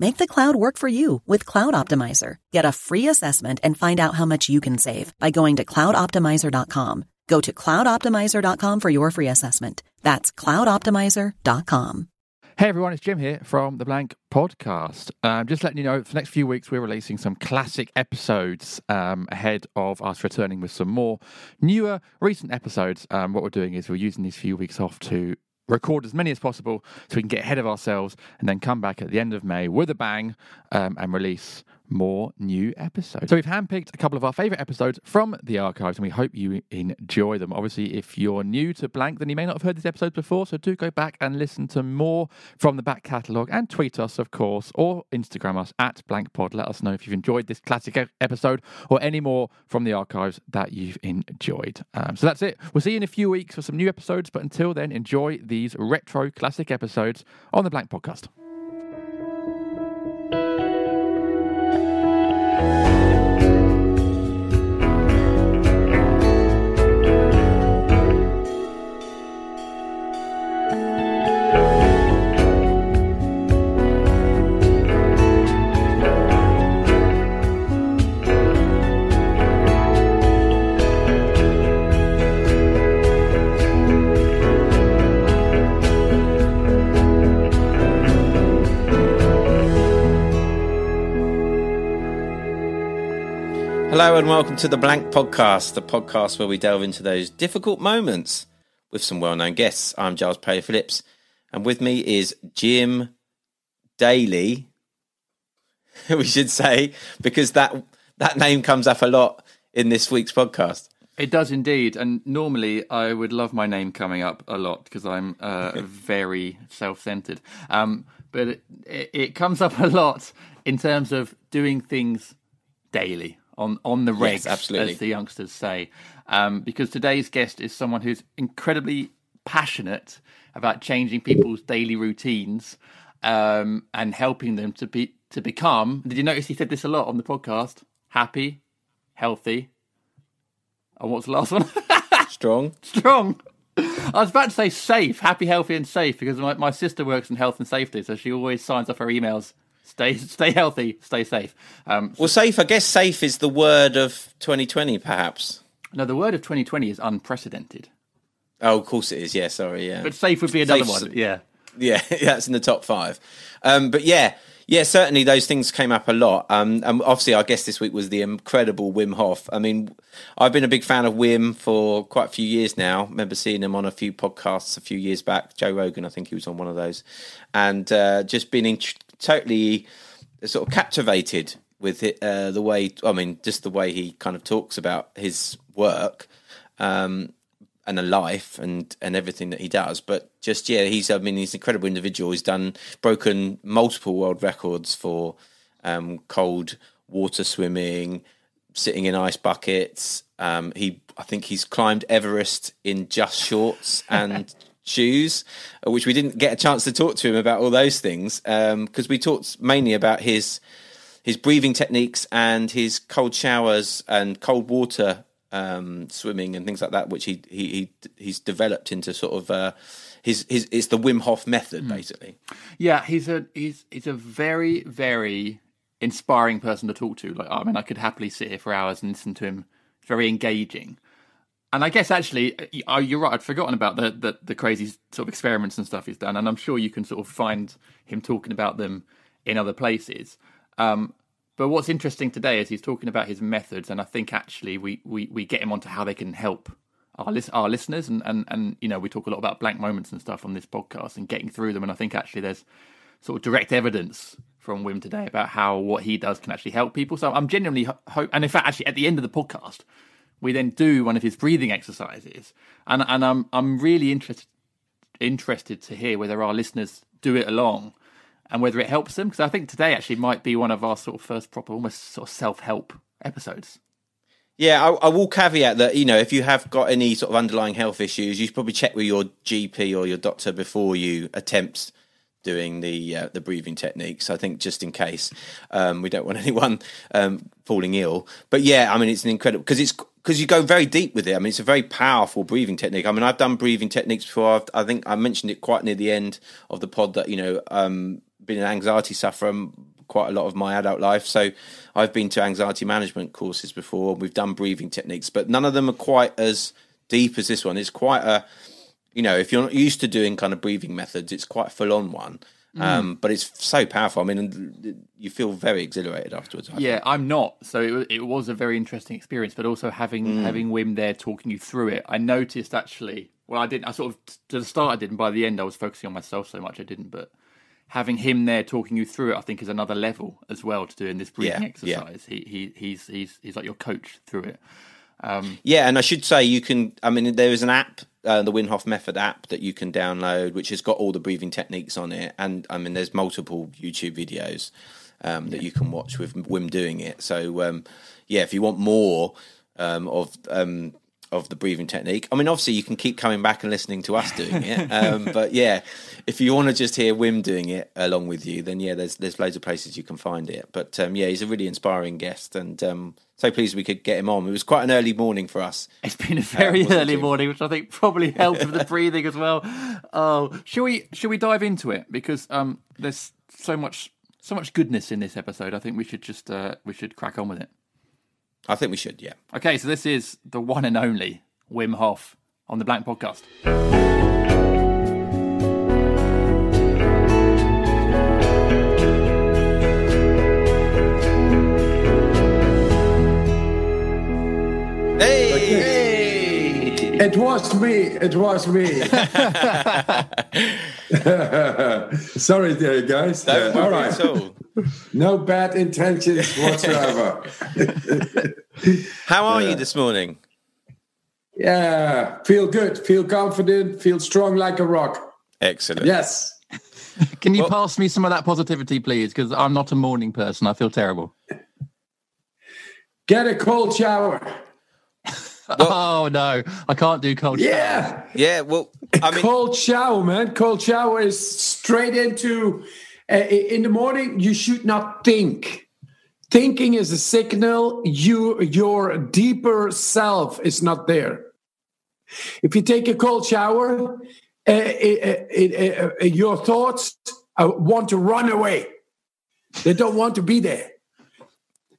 Make the cloud work for you with Cloud Optimizer. Get a free assessment and find out how much you can save by going to cloudoptimizer.com. Go to cloudoptimizer.com for your free assessment. That's cloudoptimizer.com. Hey everyone, it's Jim here from the Blank Podcast. Um, just letting you know, for the next few weeks, we're releasing some classic episodes um, ahead of us returning with some more newer, recent episodes. Um, what we're doing is we're using these few weeks off to record as many as possible so we can get ahead of ourselves and then come back at the end of May with a bang um, and release more new episodes. So we've handpicked a couple of our favourite episodes from the archives and we hope you enjoy them. Obviously, if you're new to Blank, then you may not have heard these episodes before, so do go back and listen to more from the back catalogue and tweet us, of course, or Instagram us at BlankPod. Let us know if you've enjoyed this classic episode or any more from the archives that you've enjoyed. Um, so that's it. We'll see you in a few weeks for some new episodes, but until then, enjoy these retro classic episodes on the Blank Podcast. Hello and welcome to the Blank Podcast, the podcast where we delve into those difficult moments with some well known guests. I'm Giles Paley Phillips, and with me is Jim Daly, we should say, because that, that name comes up a lot in this week's podcast. It does indeed, and normally I would love my name coming up a lot because I'm uh, very self-centered. Um, but it, it, it comes up a lot in terms of doing things daily on on the regs, Yes, absolutely. as the youngsters say. Um, because today's guest is someone who's incredibly passionate about changing people's daily routines um, and helping them to be to become. Did you notice he said this a lot on the podcast? Happy, healthy, and what's the last one? Strong. Strong. I was about to say safe, happy, healthy, and safe because my, my sister works in health and safety, so she always signs off her emails. Stay, stay healthy, stay safe. Um, Well, safe, I guess safe is the word of 2020, perhaps. no, the word of 2020 is unprecedented, Oh, of course it is. Yeah, sorry. Yeah. but safe would be another Safe's- one. Yeah. Yeah, that's in the top five. Um, but yeah, yeah, certainly those things came up a lot. Um, and obviously, our guest this week was the incredible Wim Hof. I mean, I've been a big fan of Wim for quite a few years now. remember seeing him on a few podcasts a few years back. Joe Rogan, I think he was on one of those, and uh, just been in, totally sort of captivated with it, uh, the way. I mean, just the way he kind of talks about his work. Um, and a life and and everything that he does. But just yeah, he's I mean he's an incredible individual. He's done broken multiple world records for um, cold water swimming, sitting in ice buckets. Um, he I think he's climbed Everest in just shorts and shoes, uh, which we didn't get a chance to talk to him about all those things because we talked mainly about his his breathing techniques and his cold showers and cold water um, swimming and things like that, which he he, he he's developed into sort of uh, his his it's the Wim Hof method basically. Yeah, he's a he's he's a very very inspiring person to talk to. Like, I mean, I could happily sit here for hours and listen to him. It's very engaging. And I guess actually, uh, you're right. I'd forgotten about the, the the crazy sort of experiments and stuff he's done, and I'm sure you can sort of find him talking about them in other places. Um, but what's interesting today is he's talking about his methods, and I think actually we we, we get him onto how they can help our our listeners, and, and and you know we talk a lot about blank moments and stuff on this podcast and getting through them, and I think actually there's sort of direct evidence from Wim today about how what he does can actually help people. So I'm genuinely ho- hope, and in fact, actually at the end of the podcast, we then do one of his breathing exercises, and and I'm I'm really interested interested to hear whether our listeners do it along and whether it helps them because I think today actually might be one of our sort of first proper almost sort of self help episodes. Yeah, I, I, will caveat that you know if you have got any sort of underlying health issues, you should probably check with your GP or your doctor before you attempt doing the uh, the breathing techniques. I think just in case um, we don't want anyone um, falling ill. But yeah, I mean it's an incredible because it's because you go very deep with it. I mean it's a very powerful breathing technique. I mean I've done breathing techniques before. I've, i think I mentioned it quite near the end of the pod that you know um, been an anxiety sufferer quite a lot of my adult life. So I've been to anxiety management courses before. We've done breathing techniques, but none of them are quite as deep as this one. It's quite a, you know, if you're not used to doing kind of breathing methods, it's quite a full on one. Mm. Um, but it's so powerful. I mean, you feel very exhilarated afterwards. I yeah, think. I'm not. So it, it, was a very interesting experience. But also having mm. having Wim there talking you through it, I noticed actually. Well, I didn't. I sort of to the start I didn't. By the end, I was focusing on myself so much I didn't. But having him there talking you through it, I think, is another level as well to doing this breathing yeah, exercise. Yeah. He, he he's he's he's like your coach through it. Um, yeah, and I should say you can. I mean, there is an app, uh, the Wim Hof Method app, that you can download, which has got all the breathing techniques on it, and I mean, there's multiple YouTube videos um, that yeah. you can watch with Wim doing it. So, um, yeah, if you want more um, of um, of the breathing technique. I mean, obviously, you can keep coming back and listening to us doing it, um, but yeah, if you want to just hear Wim doing it along with you, then yeah, there's there's loads of places you can find it. But um, yeah, he's a really inspiring guest, and um, so pleased we could get him on. It was quite an early morning for us. It's been a very uh, early morning, which I think probably helped with the breathing as well. Oh, should we should we dive into it because um, there's so much so much goodness in this episode. I think we should just uh, we should crack on with it. I think we should, yeah. Okay, so this is the one and only Wim Hof on the Blank Podcast. Hey, hey! It was me. It was me. Sorry, there, guys. Uh, all right. No bad intentions whatsoever. How are you this morning? Yeah, feel good, feel confident, feel strong like a rock. Excellent. Yes. Can you well, pass me some of that positivity, please? Because I'm not a morning person. I feel terrible. Get a cold shower. Well, oh no, I can't do cold yeah. shower. Yeah, well, I mean, cold shower, man. Cold shower is straight into. Uh, in the morning, you should not think. Thinking is a signal you your deeper self is not there. If you take a cold shower, uh, uh, your thoughts uh, want to run away. They don't want to be there.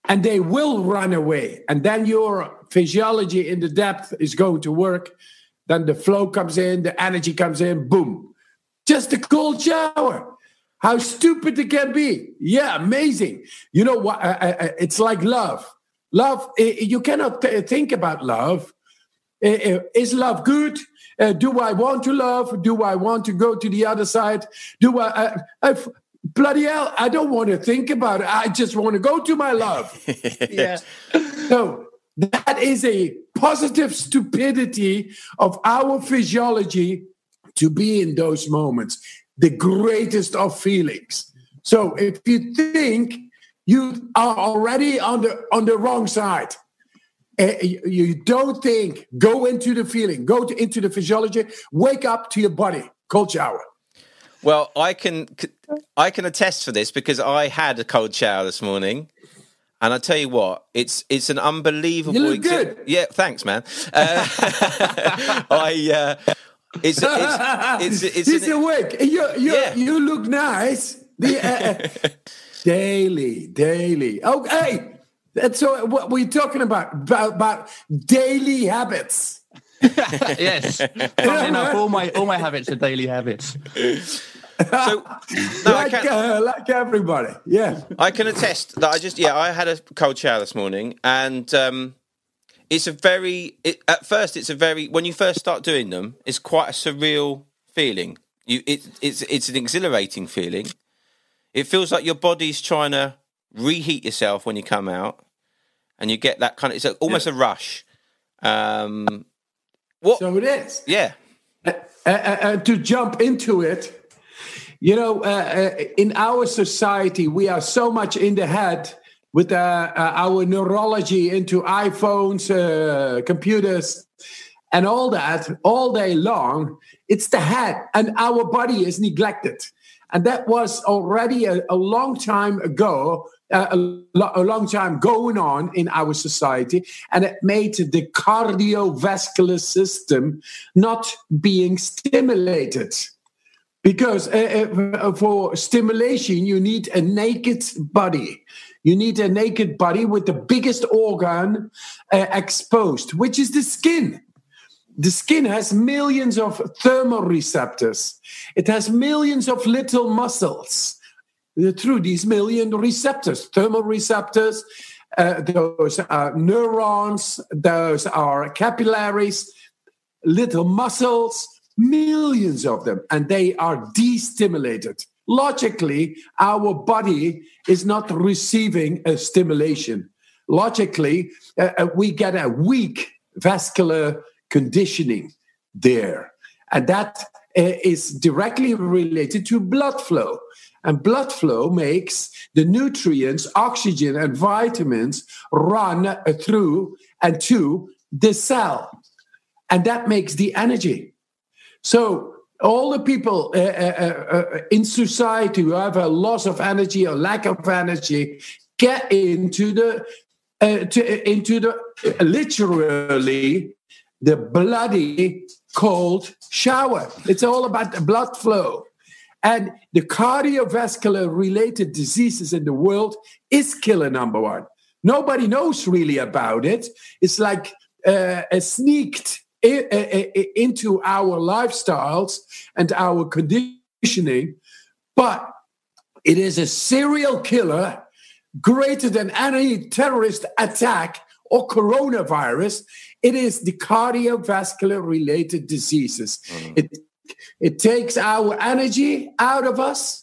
And they will run away. And then your physiology in the depth is going to work. Then the flow comes in, the energy comes in, boom. Just a cold shower. How stupid it can be. Yeah, amazing. You know what? It's like love. Love, you cannot think about love. Is love good? Uh, do I want to love? Do I want to go to the other side? Do I, uh, bloody hell, I don't want to think about it. I just want to go to my love. yeah. So that is a positive stupidity of our physiology to be in those moments the greatest of feelings. So if you think you are already on the on the wrong side, uh, you don't think, go into the feeling, go to, into the physiology, wake up to your body, cold shower. Well, I can I can attest for this because I had a cold shower this morning. And I tell you what, it's it's an unbelievable. You look exi- good. Yeah, thanks, man. Uh, I uh, it's, it's, it's, it's He's an, awake. You, you, yeah. you look nice. The, uh, daily, daily. Okay. That's so what we're talking about, about, about daily habits. yes. enough, all my all my habits are daily habits. So, no, I like, can, uh, like everybody. Yeah. I can attest that I just yeah I had a cold shower this morning and um, it's a very it, at first it's a very when you first start doing them it's quite a surreal feeling. You it, it's it's an exhilarating feeling. It feels like your body's trying to reheat yourself when you come out, and you get that kind of it's a, almost a rush. Um, what? So it is. yeah. uh, uh, uh, to jump into it, you know, uh, uh, in our society, we are so much in the head with uh, uh, our neurology into iPhones, uh, computers, and all that all day long. It's the head, and our body is neglected. And that was already a, a long time ago, uh, a, lo- a long time going on in our society. And it made the cardiovascular system not being stimulated because uh, uh, for stimulation you need a naked body you need a naked body with the biggest organ uh, exposed which is the skin. The skin has millions of thermoreceptors. It has millions of little muscles. Uh, through these million receptors thermoreceptors uh, those are neurons those are capillaries little muscles, millions of them, and they are destimulated. Logically, our body is not receiving a stimulation. Logically, uh, uh, we get a weak vascular conditioning there. And that uh, is directly related to blood flow. And blood flow makes the nutrients, oxygen, and vitamins run uh, through and to the cell and that makes the energy. So all the people uh, uh, uh, in society who have a loss of energy or lack of energy get into the uh, to, into the literally the bloody cold shower. It's all about the blood flow. And the cardiovascular related diseases in the world is killer number one. Nobody knows really about it. It's like uh, a sneaked into our lifestyles and our conditioning, but it is a serial killer greater than any terrorist attack or coronavirus. It is the cardiovascular related diseases. Mm. It, it takes our energy out of us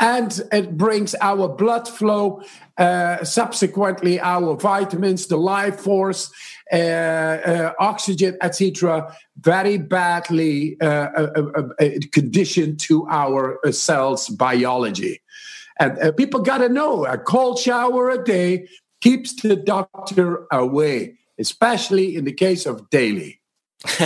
and it brings our blood flow, uh, subsequently our vitamins, the life force, uh, uh, oxygen, etc., very badly uh, uh, uh, conditioned to our cells' biology. And people got to know a cold shower a day keeps the doctor away, especially in the case of Daly.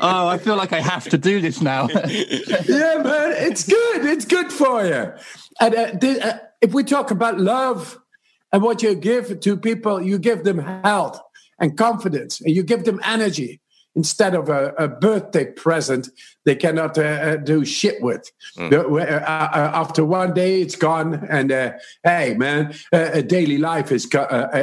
oh, I feel like I have to do this now. yeah, man, it's good. It's good for you. And uh, th- uh, if we talk about love and what you give to people, you give them health and confidence, and you give them energy instead of a, a birthday present they cannot uh, uh do shit with. Mm. Uh, uh, after one day, it's gone, and hey, man, a daily life is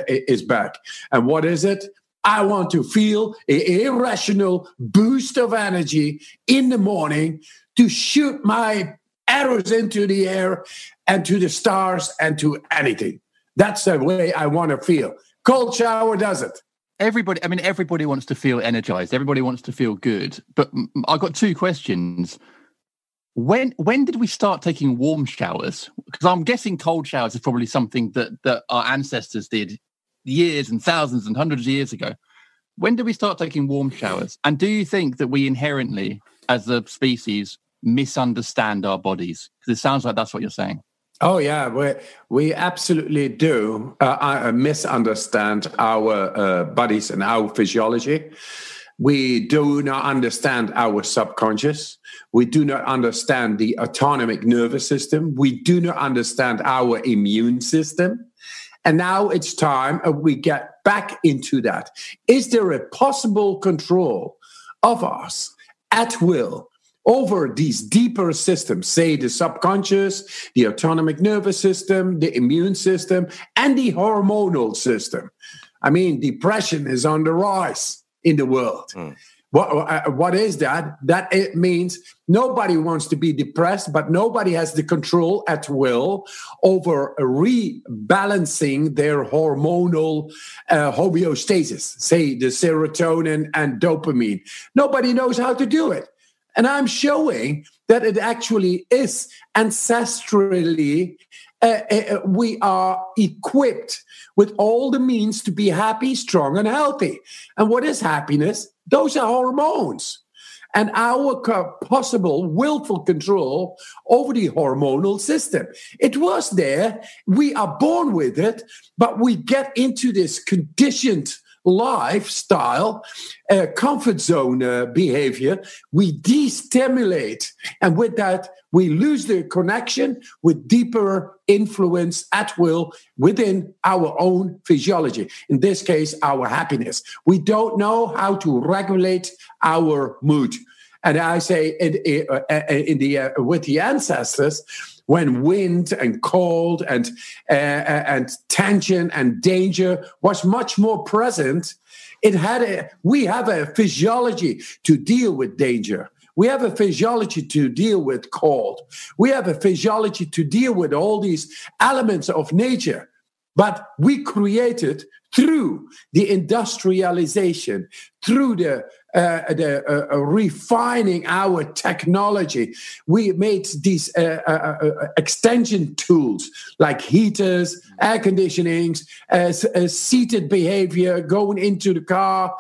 is back. And what is it? I want to feel an irrational boost of energy in the morning to shoot my arrows into the air and to the stars and to anything. That's the way I want to feel. Cold shower does it. Everybody, I mean, everybody wants to feel energized. Everybody wants to feel good. But I've got two questions. When when did we start taking warm showers? Because I'm guessing cold showers is probably something that that our ancestors did years and thousands and hundreds of years ago. When did we start taking warm showers? And do you think that we inherently, as a species, misunderstand our bodies? Because it sounds like that's what you're saying. Oh yeah, we we absolutely do uh, uh, misunderstand our uh, bodies and our physiology. We do not understand our subconscious. We do not understand the autonomic nervous system. We do not understand our immune system. And now it's time we get back into that. Is there a possible control of us at will over these deeper systems, say the subconscious, the autonomic nervous system, the immune system, and the hormonal system? I mean, depression is on the rise in the world. Mm. What, uh, what is that? That it means nobody wants to be depressed, but nobody has the control at will over rebalancing their hormonal uh, homeostasis, say the serotonin and dopamine. Nobody knows how to do it. And I'm showing that it actually is ancestrally, uh, uh, we are equipped with all the means to be happy, strong, and healthy. And what is happiness? Those are hormones. And our possible willful control over the hormonal system. It was there. We are born with it, but we get into this conditioned lifestyle, uh, comfort zone uh, behavior. We destimulate. And with that, we lose the connection with deeper influence at will within our own physiology. In this case, our happiness. We don't know how to regulate our mood. And I say in, in uh, the uh, with the ancestors, when wind and cold and uh, uh, and tension and danger was much more present, it had a we have a physiology to deal with danger. We have a physiology to deal with cold. We have a physiology to deal with all these elements of nature. But we created through the industrialization, through the, uh, the uh, uh, refining our technology, we made these uh, uh, extension tools like heaters, air conditionings, seated behavior, going into the car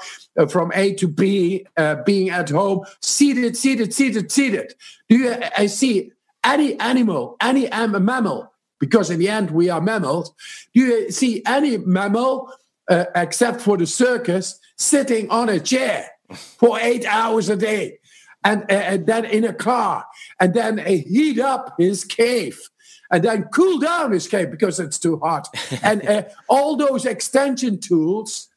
from A to B, being at home, seated, seated, seated, seated. Do you I see any animal, any mammal? Because in the end, we are mammals. Do you see any mammal? uh, except for the circus, sitting on a chair for eight hours a day, and, and then in a car, and then heat up his cave, and then cool down his cave because it's too hot. and uh, all those extension tools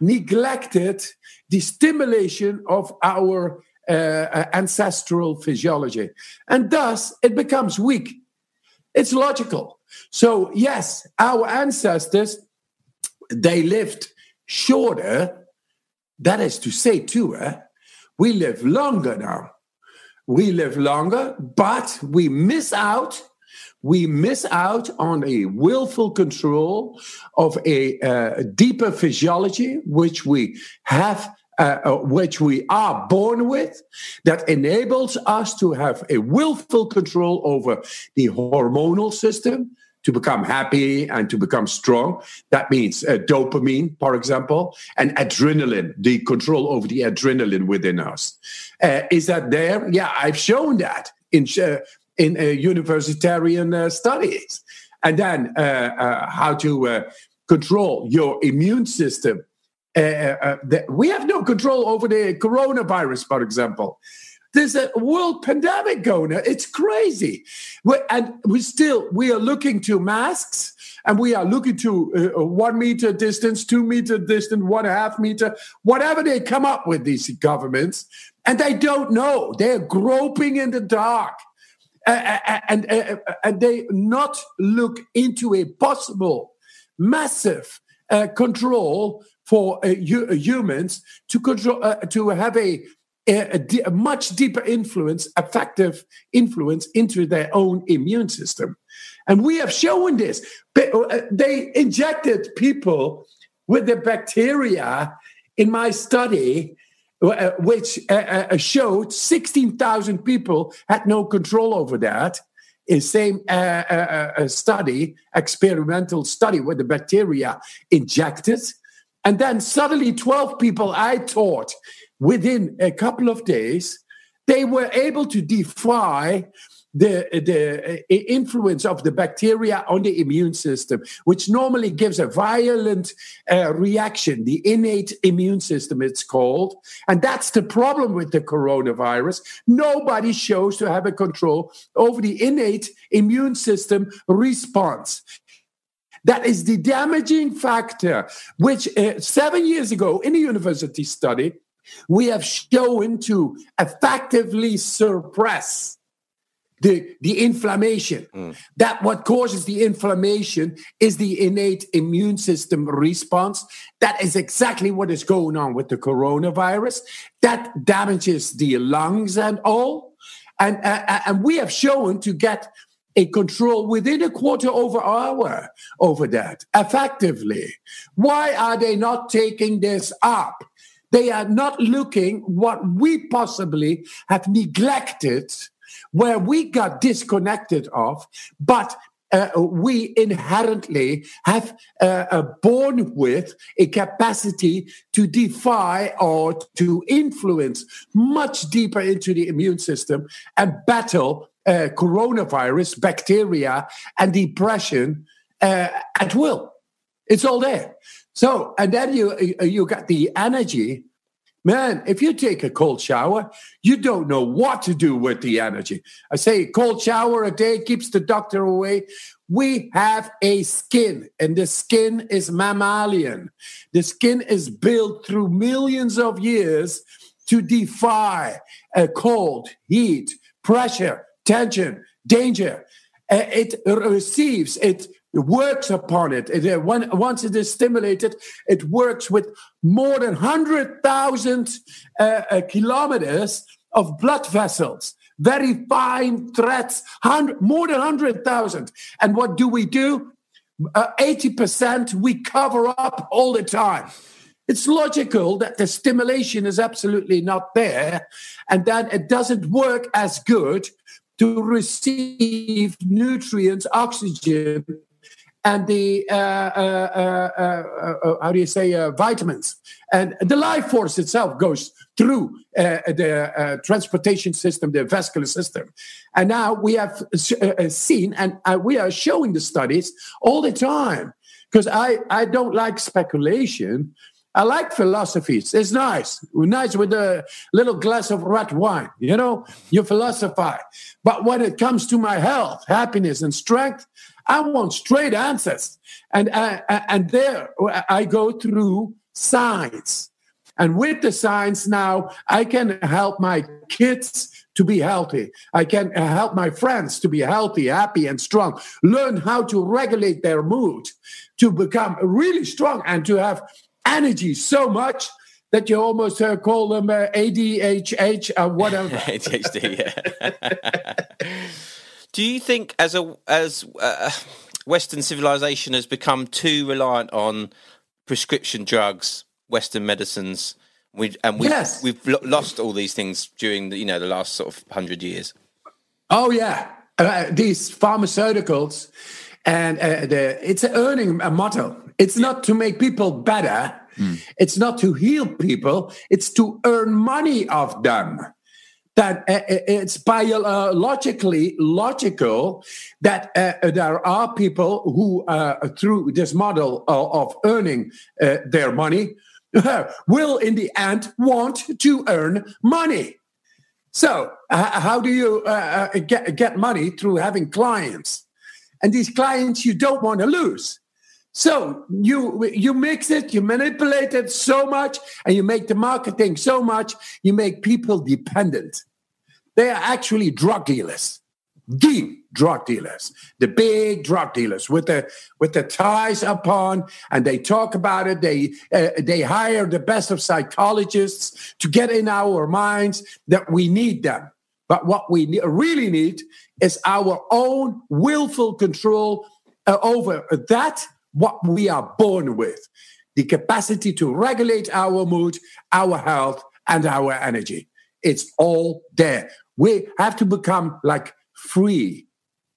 neglected the stimulation of our uh, uh, ancestral physiology, and thus it becomes weak. It's logical. So, yes, our ancestors they lived shorter. That is to say, too, eh? we live longer now. We live longer, but we miss out. We miss out on a willful control of a uh, deeper physiology, which we have uh, uh, which we are born with, that enables us to have a willful control over the hormonal system, to become happy and to become strong. That means uh, dopamine, for example, and adrenaline, the control over the adrenaline within us. Uh, is that there? Yeah, I've shown that in uh, in uh, universitarian uh, studies. And then uh, how to control your immune system. we have no control over the coronavirus, for example. There's a world pandemic going on. It's crazy. We're, and we still, we are looking to masks and we are looking to uh, one meter distance, two meter distance, one half meter, whatever they come up with, these governments. And they don't know. They're groping in the dark. Uh, and, uh, and they not look into a possible massive uh, control for uh, humans to control uh, to have a a, much deeper influence, effective influence into their own immune system. And we have shown this. Uh, they injected people with the bacteria in my study, uh, which uh, showed 16,000 people had no control over that. In same study, experimental study, where the bacteria injected, and then suddenly 12 people I taught within a couple of days, they were able to defy the, the uh, influence of the bacteria on the immune system, which normally gives a violent uh, reaction, the innate immune system, it's called. And that's the problem with the coronavirus. Nobody shows to have a control over the innate immune system response. That is the damaging factor, which uh, seven years ago in a university study, we have shown to effectively suppress the, the inflammation. That what causes the inflammation is the innate immune system response. That is exactly what is going on with the coronavirus. That damages the lungs and all. And, uh, and we have shown to get a control within a quarter over hour over that effectively. Why are they not taking this up? They are not looking what we possibly have neglected, where we got disconnected of, but uh, we inherently have uh, uh, born with a capacity to defy or to influence much deeper into the immune system and battle uh, coronavirus, bacteria, and depression uh, at will. It's all there. So, and then you you got the energy. Man, if you take a cold shower, you don't know what to do with the energy. I say cold shower a day keeps the doctor away. We have a skin, and the skin is mammalian. The skin is built through millions of years to defy a cold, heat, pressure, tension, danger. Uh, it receives, it works upon it. it when, once it is stimulated, it works with more than 100,000 uh, uh, kilometers of blood vessels. Very fine threads, more than 100,000. And what do we do? Uh, 80% we cover up all the time. It's logical that the stimulation is absolutely not there and that it doesn't work as good to receive nutrients, oxygen, and the uh, uh, uh, uh how do you say uh, vitamins and the life force itself goes through uh, the transportation system the vascular system and now we have seen and we are showing the studies all the time because i i don't like speculation I like philosophies. It's nice. Nice with a little glass of red wine. You know, you philosophize. But when it comes to my health, happiness, and strength, I want straight answers. And, uh, and there I go through science. And with the science now, I can help my kids to be healthy. I can help my friends to be healthy, happy, and strong. Learn how to regulate their mood to become really strong and to have energy so much that you almost uh, call them uh, ADHD, uh, whatever. ADHD, yeah. Do you think, as a as uh, Western civilization has become too reliant on prescription drugs, Western medicines, we, and we've, yes. we've lost all these things during the, you know the last sort of hundred years? Oh yeah, uh, these pharmaceuticals, and uh, the, it's an earning a motto. It's not to make people better. Mm. It's not to heal people. It's to earn money off them. That uh, uh it's biologically logical that uh, there are people who, uh, through this model of, earning uh, their money, will in the end want to earn money. So, how do you uh, get, get money through having clients? And these clients you don't want to lose. So you you mix it, you manipulate it so much, and you make the marketing so much, you make people dependent. They are actually drug dealers, deep drug dealers, the big drug dealers with the with the ties upon, and they talk about it. They uh, they hire the best of psychologists to get in our minds that we need them. But what we really need is our own willful control uh, over that what we are born with the capacity to regulate our mood, our health, and our energy. It's all there. We have to become like free,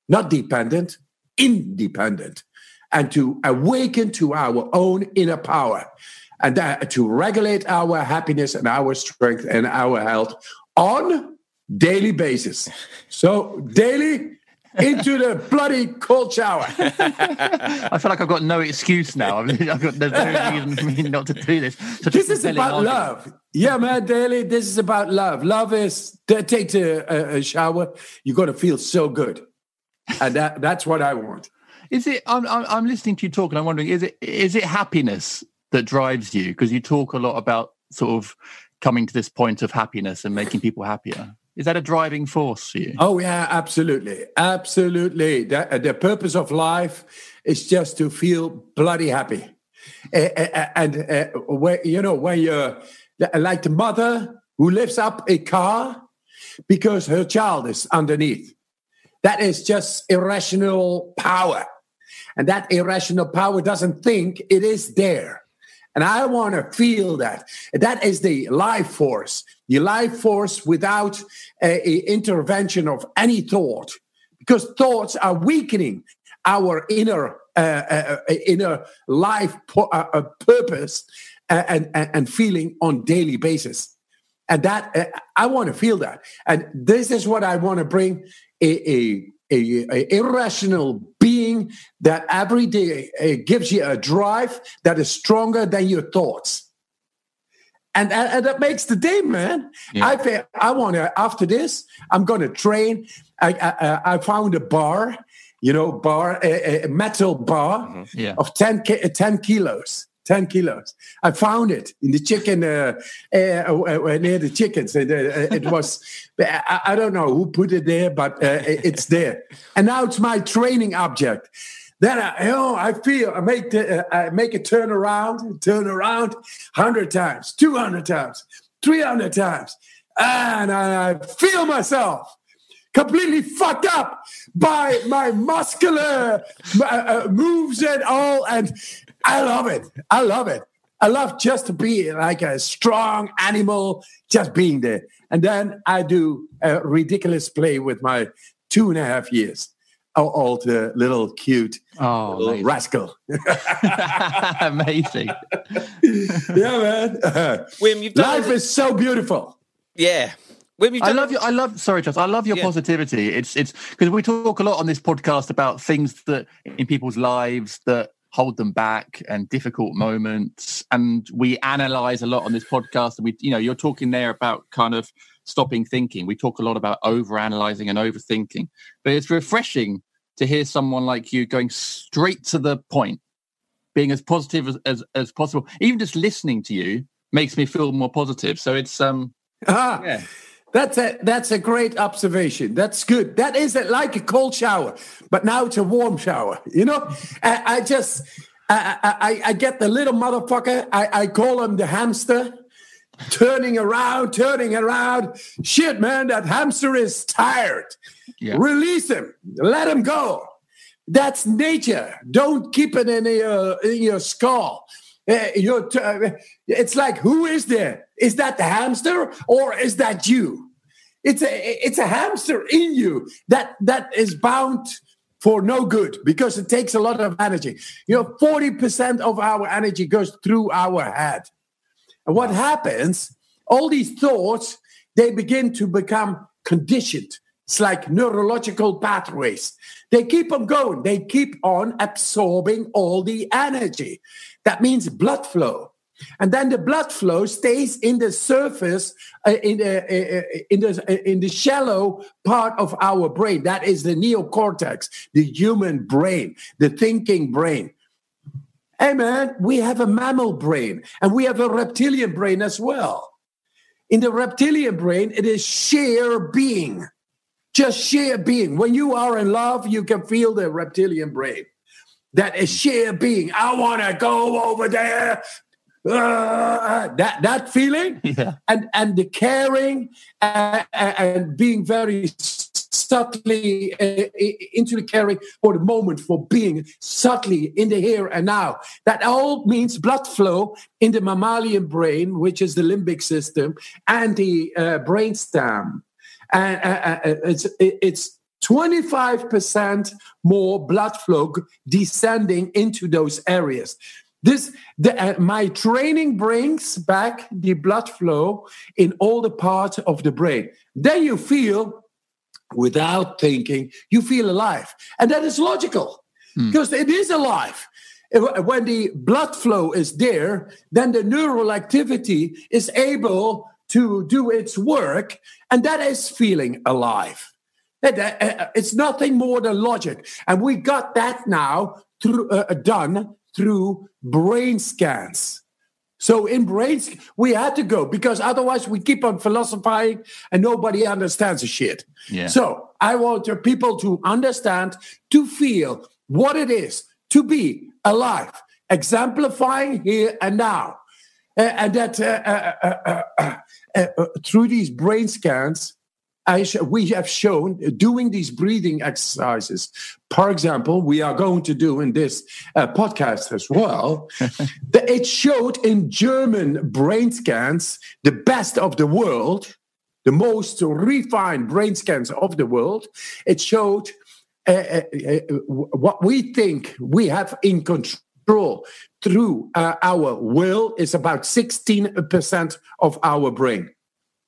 not dependent, independent, and to awaken to our own inner power and to regulate our happiness and our strength and our health on daily basis. So daily into the bloody cold shower. I feel like I've got no excuse now. I mean, I've got there's no reason for me not to do this. this is about argument. love. Yeah, man, daily. This is about love. Love is take a, a shower. You're going to feel so good, and that that's what I want. Is it? I'm, I'm listening to you talk, and I'm wondering: is it is it happiness that drives you? Because you talk a lot about sort of coming to this point of happiness and making people happier. Is that a driving force for you? Oh yeah, absolutely, absolutely. The, the purpose of life is just to feel bloody happy, uh, and uh, you know when you're like the mother who lifts up a car because her child is underneath. That is just irrational power. And that irrational power doesn't think it is there. And I want to feel that. That is the life force, life force without a, intervention of any thought, because thoughts are weakening our inner uh, uh, uh inner life uh, uh, purpose and, and, and feeling on daily basis. And that uh, I want to feel that. And this is what I want to bring a, a, a, a irrational being that every day uh, gives you a drive that is stronger than your thoughts. And, and, and that makes the day, man. Yeah. I feel, I want to, after this, I'm going to train. I, I, I found a bar, you know, bar, a, a metal bar mm-hmm. yeah. of 10, 10 kilos 10 kilos. I found it in the chicken, uh, uh, uh, near the chickens. It, uh, it was, I, I, don't know who put it there, but uh, it's there. And now it's my training object. Then I, you know, I feel I make the, uh, I make it turn around, turn around, hundred times, two hundred times, three hundred times, and I feel myself completely fucked up by my muscular uh, moves and all, and I love it. I love it. I love just to be like a strong animal, just being there. And then I do a ridiculous play with my two and a half years old uh, little cute oh, little rascal. amazing. yeah, man. Wim, you've done life is so beautiful. Yeah. Wim, I love you. I love. Sorry, Charles. I love your yeah. positivity. It's it's because we talk a lot on this podcast about things that in people's lives that hold them back and difficult moments. And we analyze a lot on this podcast. And we, you know, you're talking there about kind of stopping thinking. We talk a lot about over analyzing and overthinking, but it's refreshing to hear someone like you going straight to the point, being as positive as, as, as possible. Even just listening to you makes me feel more positive. So it's, um, ah, yeah. That's a that's a great observation. That's good. That is a, like a cold shower, but now it's a warm shower. You know, I, I just I, I, I get the little motherfucker. I, I call him the hamster, turning around, turning around. Shit, man, that hamster is tired. Yeah. Release him. Let him go. That's nature. Don't keep it in your in your skull. Uh, it's like who is there? Is that the hamster or is that you? It's a it's a hamster in you that that is bound for no good because it takes a lot of energy. You know, 40% of our energy goes through our head. What happens, all these thoughts, they begin to become conditioned. It's like neurological pathways. They keep on going, they keep on absorbing all the energy. That means blood flow. And then the blood flow stays in the surface, uh, in, the, uh, uh, in, the, uh, in the shallow part of our brain. That is the neocortex, the human brain, the thinking brain. Hey, man, we have a mammal brain and we have a reptilian brain as well. In the reptilian brain, it is sheer being, just sheer being. When you are in love, you can feel the reptilian brain that is sheer being. I want to go over there. Uh, that that feeling, yeah. and and the caring and, and being very subtly uh, into the caring for the moment, for being subtly in the here and now. That all means blood flow in the mammalian brain, which is the limbic system, and the uh, brainstem. And uh, uh it's it's 25% more blood flow descending into those areas. This the, uh, my training brings back the blood flow in all the parts of the brain. Then you feel, without thinking, you feel alive, and that is logical mm. because it is alive. When the blood flow is there, then the neural activity is able to do its work, and that is feeling alive. Uh, it's nothing more than logic. And we got that now through, uh, done through brain scans. So in brains, we had to go because otherwise we keep on philosophizing and nobody understands the shit. Yeah. So I want people to understand, to feel what it is to be alive, exemplifying here and now. Uh, and that uh, uh, uh, uh, uh through these brain scans, sh- we have shown doing these breathing exercises. For example, we are going to do in this podcast as well. that it showed in German brain scans the best of the world, the most refined brain scans of the world. It showed uh, uh, uh, what we think we have in control through uh, our will is about 16% of our brain.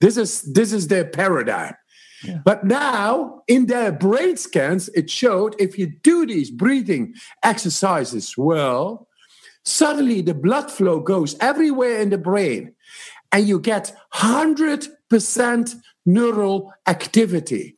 This is this is their paradigm. But now in their brain scans, it showed if you do these breathing exercises well, suddenly the blood flow goes everywhere in the brain and you get 100% neural activity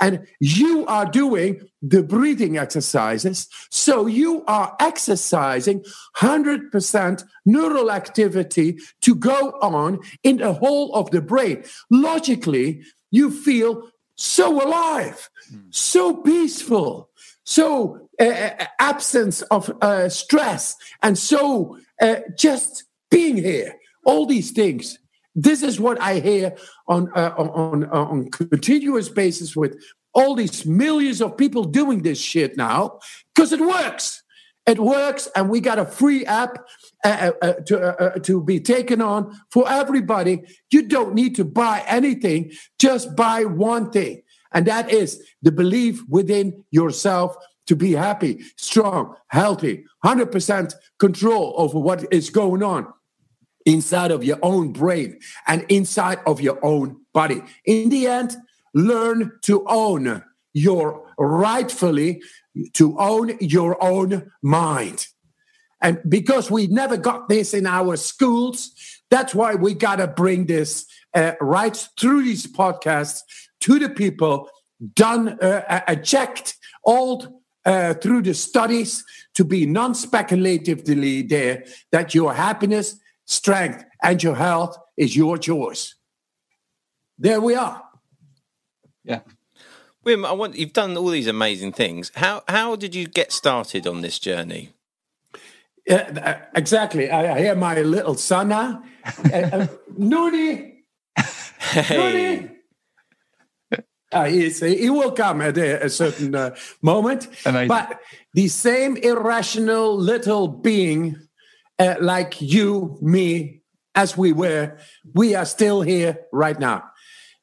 and you are doing the breathing exercises. So you are exercising 100% neural activity to go on in the whole of the brain. Logically, you feel so alive, so peaceful, so uh, absence of uh, stress, and so uh, just being here. All these things this is what I hear on uh, on on continuous basis with all these millions of people doing this shit now because it works. It works, and we got a free app uh, uh, uh to uh, uh, to be taken on for everybody. You don't need to buy anything; just buy one thing, and that is the belief within yourself to be happy, strong, healthy, hundred percent control over what is going on inside of your own brain and inside of your own body. In the end, learn to own your rightfully to own your own mind. And because we never got this in our schools, that's why we got to bring this uh, right through these podcasts to the people, done, uh, uh, checked all uh, through the studies to be non speculatively there that your happiness strength, and your health is your choice. There we are. Yeah. Wim, I want you've done all these amazing things. How how did you get started on this journey? Uh, exactly. I, I, hear my little son now. uh, Noody. Hey. Uh, he will come at a, a certain uh, moment. Amazing. But the same irrational little being uh, like you, me, as we were, we are still here right now.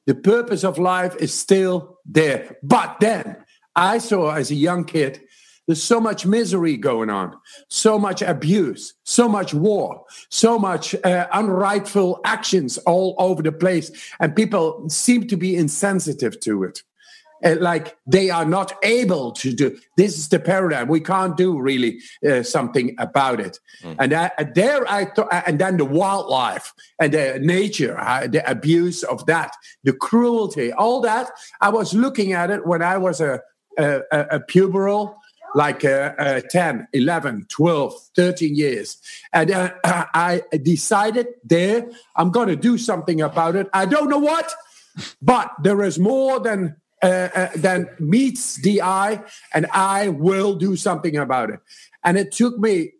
The purpose of life is still there. But then I saw as a young kid, there's so much misery going on, so much abuse, so much war, so much uh, unrightful actions all over the place. And people seem to be insensitive to it uh, like they are not able to do this is the paradigm we can't do really uh, something about it mm. and I, there i thought and then the wildlife and the nature uh, the abuse of that the cruelty all that i was looking at it when i was a a, a puberal like uh, uh, 10 11 12 13 years and uh, i decided there i'm going to do something about it i don't know what but there is more than uh, uh, that meets the eye, and I will do something about it. And it took me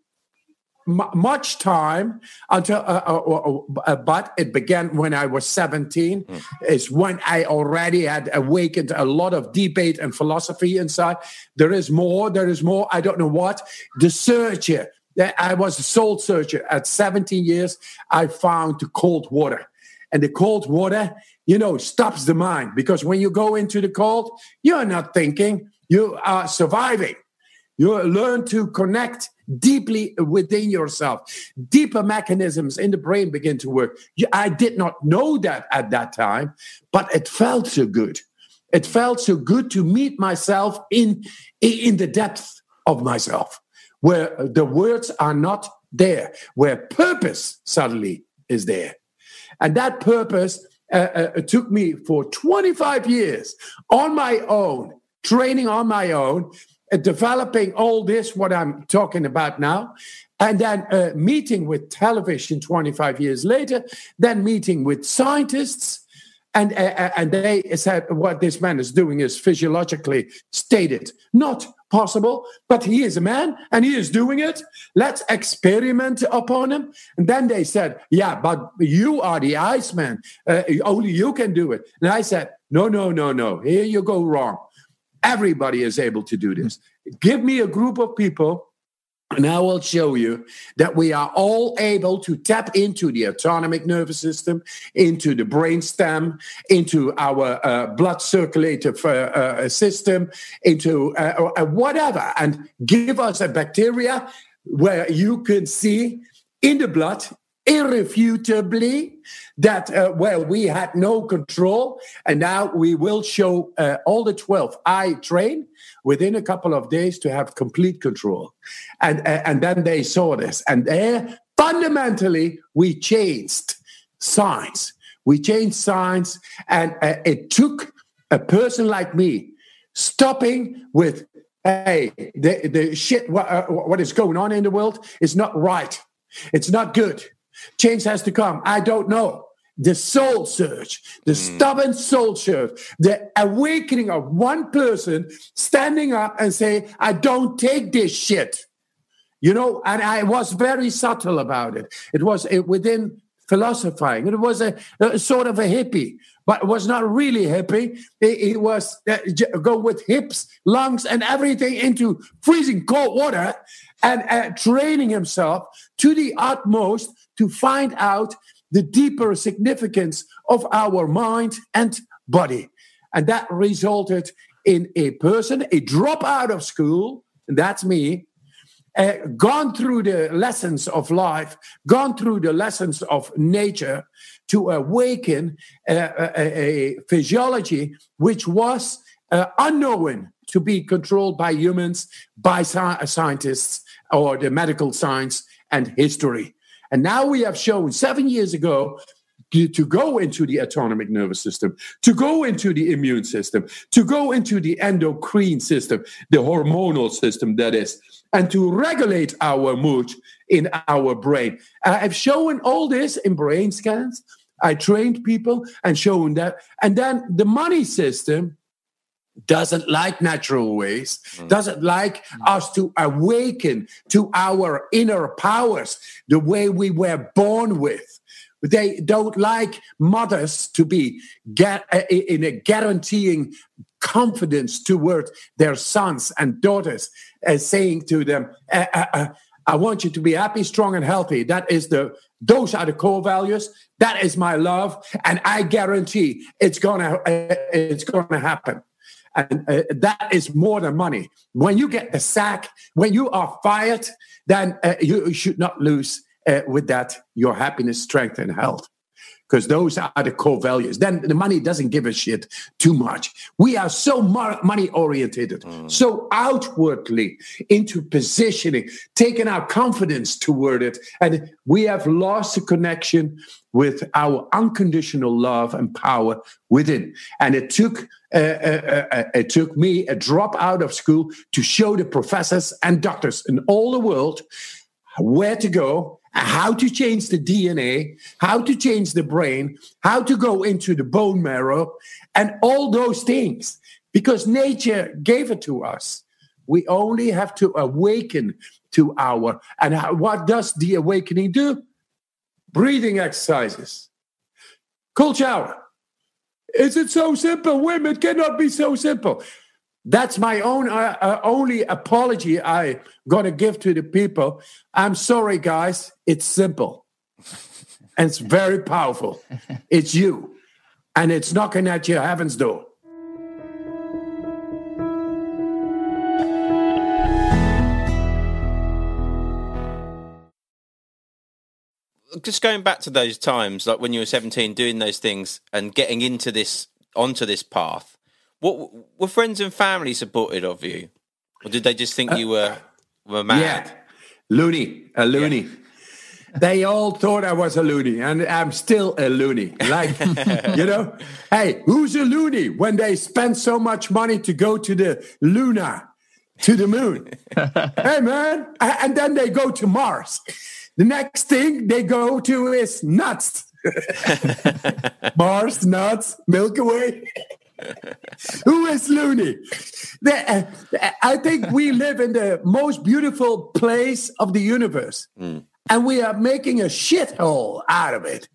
much time until, uh, uh, uh, uh but it began when I was 17. Mm. Is when I already had awakened a lot of debate and philosophy inside. There is more. There is more. I don't know what. The searcher. I was a soul searcher at 17 years. I found the cold water, and the cold water you know, stops the mind because when you go into the cold, you're not thinking, you are surviving. You learn to connect deeply within yourself. Deeper mechanisms in the brain begin to work. I did not know that at that time, but it felt so good. It felt so good to meet myself in, in the depth of myself, where the words are not there, where purpose suddenly is there. And that purpose uh, uh, took me for 25 years on my own, training on my own, developing all this, what I'm talking about now. and then uh, meeting with television 25 years later, then meeting with scientists. And, uh, uh, and they said what this man is doing is physiologically stated not possible, but he is a man and he is doing it. Let's experiment upon him. And then they said, Yeah, but you are the Iceman. Uh, only you can do it. And I said, No, no, no, no. Here you go wrong. Everybody is able to do this. Give me a group of people and I will show you that we are all able to tap into the autonomic nervous system, into the brain stem, into our uh, blood circulative uh, uh, system, into uh, uh, whatever, and give us a bacteria where you can see in the blood irrefutably that uh, well we had no control. And now we will show uh, all the 12 i train within a couple of days to have complete control. And uh, and then they saw this. And there fundamentally we changed science. We changed science. And uh, it took a person like me stopping with hey the, the shit what, uh, what is going on in the world is not right. It's not good Change has to come. I don't know. The soul search, the mm. stubborn soul search, the awakening of one person standing up and saying, I don't take this shit. You know, and I was very subtle about it. It was within philosophizing. It was a, a, sort of a hippie, but it was not really hippie. It, it was uh, go with hips, lungs, and everything into freezing cold water and uh, training himself to the utmost to find out the deeper significance of our mind and body. And that resulted in a person, a drop out of school, and that's me, uh, gone through the lessons of life, gone through the lessons of nature to awaken uh, a, a, physiology which was uh, unknown to be controlled by humans, by sci- scientists, or the medical science and history. And now we have shown seven years ago to, go into the autonomic nervous system, to go into the immune system, to go into the endocrine system, the hormonal system, that is, and to regulate our mood in our brain. I've shown all this in brain scans. I trained people and shown that. And then the money system doesn't like natural ways, mm. doesn't like mm. us to awaken to our inner powers the way we were born with. They don't like mothers to be get uh, in a guaranteeing confidence toward their sons and daughters, uh, saying to them, uh, uh, uh, "I want you to be happy, strong, and healthy." That is the those are the core values. That is my love, and I guarantee it's gonna it's gonna happen and uh, that is more than money. When you get the sack, when you are fired, then uh, you, should not lose uh, with that your happiness, strength, and health. Because those are the core values. Then the money doesn't give a shit too much. We are so money oriented, mm. so outwardly into positioning, taking our confidence toward it. And we have lost the connection with our unconditional love and power within. And it took Uh, uh, uh, it took me a drop out of school to show the professors and doctors in all the world where to go, how to change the DNA, how to change the brain, how to go into the bone marrow, and all those things. Because nature gave it to us. We only have to awaken to our. And how, what does the awakening do? breathing exercises, cold shower. Is it so simple? Women cannot be so simple. That's my own uh, uh, only apology I gonna give to the people. I'm sorry, guys. It's simple, and it's very powerful. It's you, and it's knocking at your heaven's door. Just going back to those times, like when you were seventeen, doing those things and getting into this onto this path. What were friends and family supported of you, or did they just think uh, you were were mad? Yeah, loony, a loony. Yeah. They all thought I was a loony, and I'm still a loony. Like, you know, hey, who's a loony when they spend so much money to go to the Luna? to the moon. hey, man. And then they go to Mars. The next thing they go to is nuts. Mars, nuts, Milky Way. Who is loony? The, uh, I think we live in the most beautiful place of the universe, mm. and we are making a shithole out of it.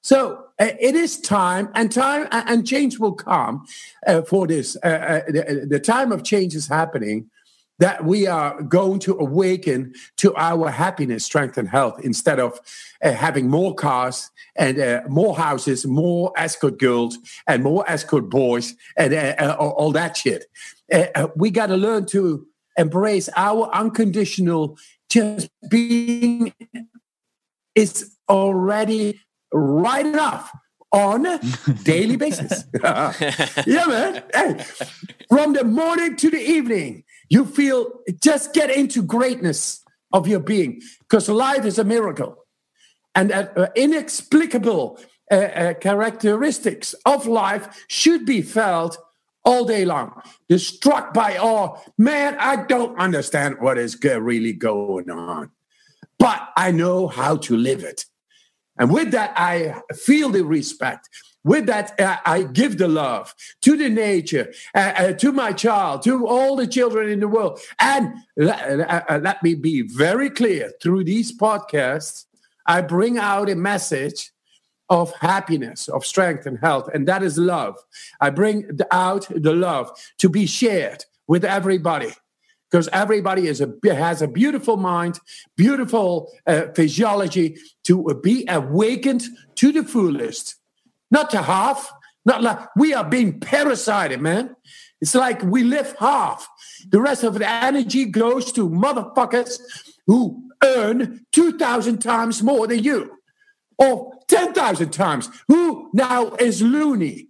So uh, it is time, and time and change will come uh, for this. Uh, uh, the, the, time of change is happening. That we are going to awaken to our happiness, strength, and health instead of uh, having more cars and uh, more houses, more escort girls, and more escort boys, and all that shit. we got to learn to embrace our unconditional just being is already right enough on a daily basis. yeah, man. Hey, from the morning to the evening, you feel just get into greatness of your being because life is a miracle. And uh, inexplicable uh, uh, characteristics of life should be felt all day long. You're struck by awe. Man, I don't understand what is really going on, but I know how to live it. And with that, I feel the respect. With that, uh, I give the love to the nature, uh, uh, to my child, to all the children in the world. And let, uh, uh, let me be very clear through these podcasts, I bring out a message of happiness, of strength and health, and that is love. I bring out the love to be shared with everybody because everybody is a, has a beautiful mind, beautiful physiology to be awakened to the fullest, not to half. Not like we are being parasited, man. It's like we live half. The rest of the energy goes to motherfuckers who earn 2,000 times more than you or 10,000 times. Who now is loony?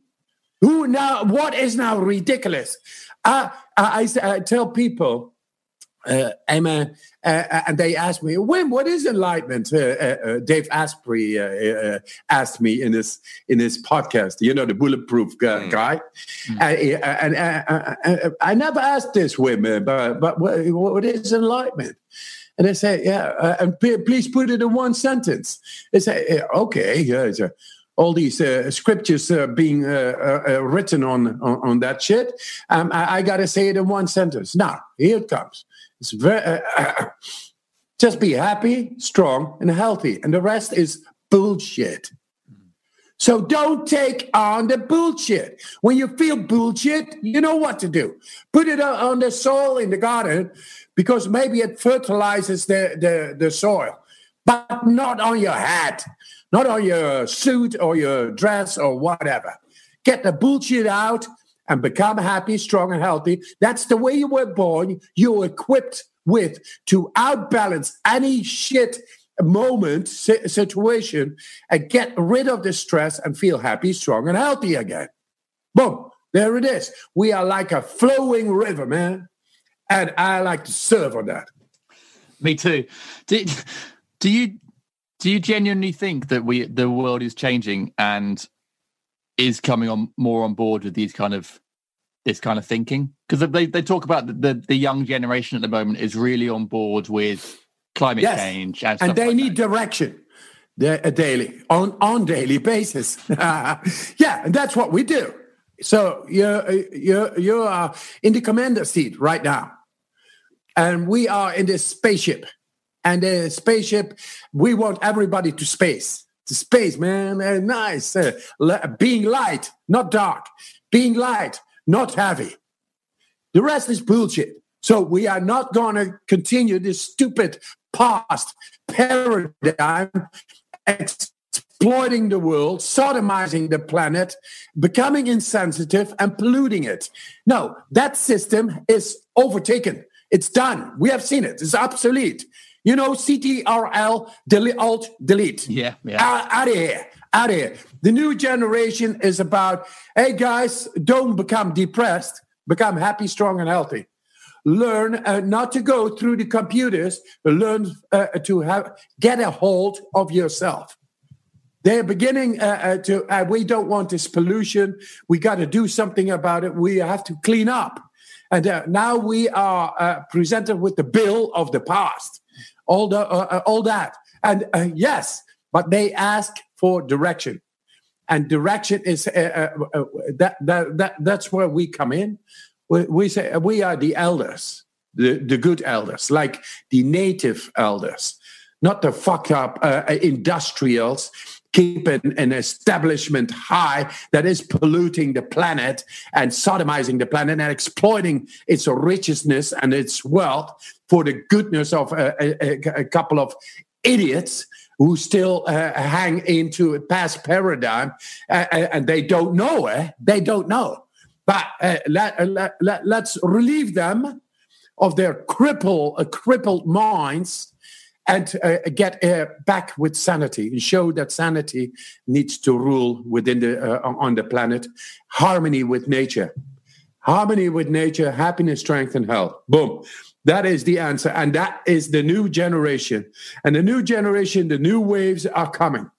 Who now, what is now ridiculous? I, I, I tell people uh, Emma, uh, uh, and they asked me, "When what is enlightenment?" Uh, uh, uh Dave Asprey asked me in this in this podcast. You know, the bulletproof mm. guy, mm. and, and I never asked this women, but but what, what is enlightenment? And they say, "Yeah," and please put it in one sentence. They say, "Okay, yeah." all these uh, scriptures uh, being uh, written on, on, on that shit. Um, I, I got to say it in one sentence. Now, here it comes. It's very uh, just be happy, strong, and healthy, and the rest is bullshit. So don't take on the bullshit. When you feel bullshit, you know what to do. Put it on the soil in the garden because maybe it fertilizes the, the, the soil, but not on your hat, not on your suit or your dress or whatever. Get the bullshit out and become happy, strong, and healthy. That's the way you were born. You're equipped with to outbalance any shit moment, situation, and get rid of the stress and feel happy, strong, and healthy again. Boom. There it is. We are like a flowing river, man. And I like to serve on that. Me too. Do, do you do you genuinely think that we the world is changing and is coming on more on board with these kind of this kind of thinking? Because they, they talk about the, the, the young generation at the moment is really on board with climate yes. change and, and they like need that. direction. A uh, daily on on daily basis. Yeah and that's what we do. So you're uh, you're you are in the commander seat right now. And we are in this spaceship. And the spaceship we want everybody to space to space, man. Uh, nice. Uh, being light, not dark. Being light, not heavy. The rest is bullshit. So we are not going to continue this stupid past paradigm exploiting the world, sodomizing the planet, becoming insensitive, and polluting it. No, that system is overtaken. It's done. We have seen it. It's obsolete. You know, CTRL, delete, alt, delete. Yeah, yeah. Out, out of here. Out of here. The new generation is about, hey guys, don't become depressed, become happy, strong, and healthy. Learn uh, not to go through the computers, learn uh, to have get a hold of yourself. They're beginning uh, uh to, uh, we don't want this pollution. We got to do something about it. We have to clean up. And uh, now we are uh, presented with the bill of the past, all, the, uh, uh, all that. And uh, yes, but they ask for direction. And direction is uh, uh, that, that, that, that's where we come in. We, we say we are the elders, the, the good elders, like the native elders, not the fuck up uh, industrials keeping an establishment high that is polluting the planet and sodomizing the planet and exploiting its richness and its wealth for the goodness of a, a, a couple of idiots who still uh, hang into a past paradigm uh, and they don't know it. Eh? They don't know. But uh, let, let, let, let's relieve them of their cripple, uh, crippled minds and uh, get uh, back with sanity and show that sanity needs to rule within the uh, on the planet. Harmony with nature. Harmony with nature happiness strength and health. Boom. That is the answer and that is the new generation. And the new generation the new waves are coming.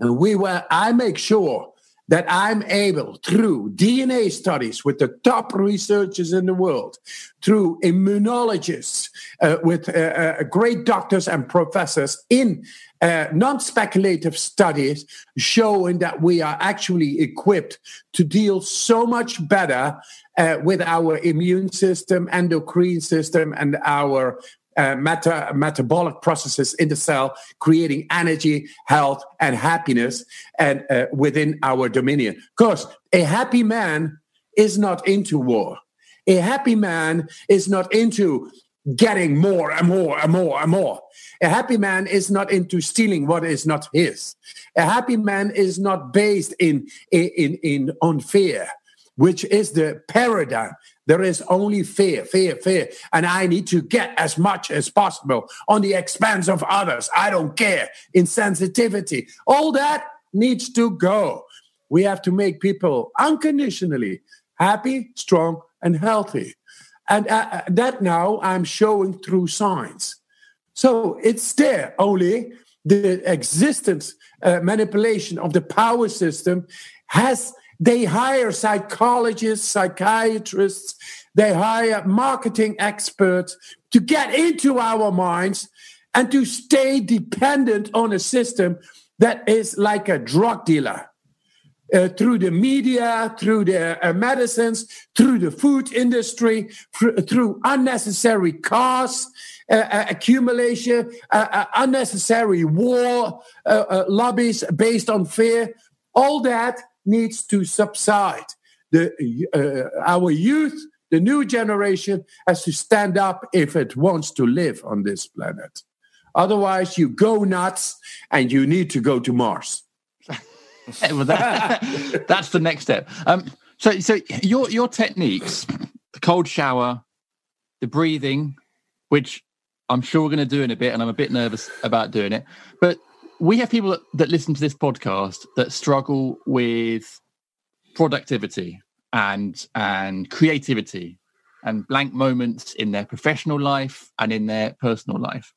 And we will i make sure that I'm able, through DNA studies with the top researchers in the world, through immunologists, uh, with uh, uh, great doctors and professors in uh, non speculative studies, showing that we are actually equipped to deal so much better uh, with our immune system, endocrine system, and our uh, meta- metabolic processes in the cell, creating energy, health, and happiness, and uh, within our dominion. Because a happy man is not into war. A happy man is not into getting more and more and more and more. A happy man is not into stealing what is not his. A happy man is not based in in in on fear, which is the paradigm there is only fear, fear, fear. And I need to get as much as possible on the expense of others. I don't care. Insensitivity. All that needs to go. We have to make people unconditionally happy, strong, and healthy. And uh, uh that now I'm showing through science. So it's there, only the existence, uh, manipulation of the power system has they hire psychologists, psychiatrists, they hire marketing experts to get into our minds and to stay dependent on a system that is like a drug dealer. Uh, through the media, through the uh, medicines, through the food industry, through unnecessary costs, uh, uh accumulation, uh, uh, unnecessary war lobbies based on fear. All that needs to subside. The, uh, our youth, the new generation, has to stand up if it wants to live on this planet. Otherwise, you go nuts and you need to go to Mars. well, that, that's the next step. Um, so, so your your techniques, the cold shower, the breathing, which I'm sure we're going to do in a bit, and I'm a bit nervous about doing it. But we have people that, that listen to this podcast that struggle with productivity and and creativity and blank moments in their professional life and in their personal life.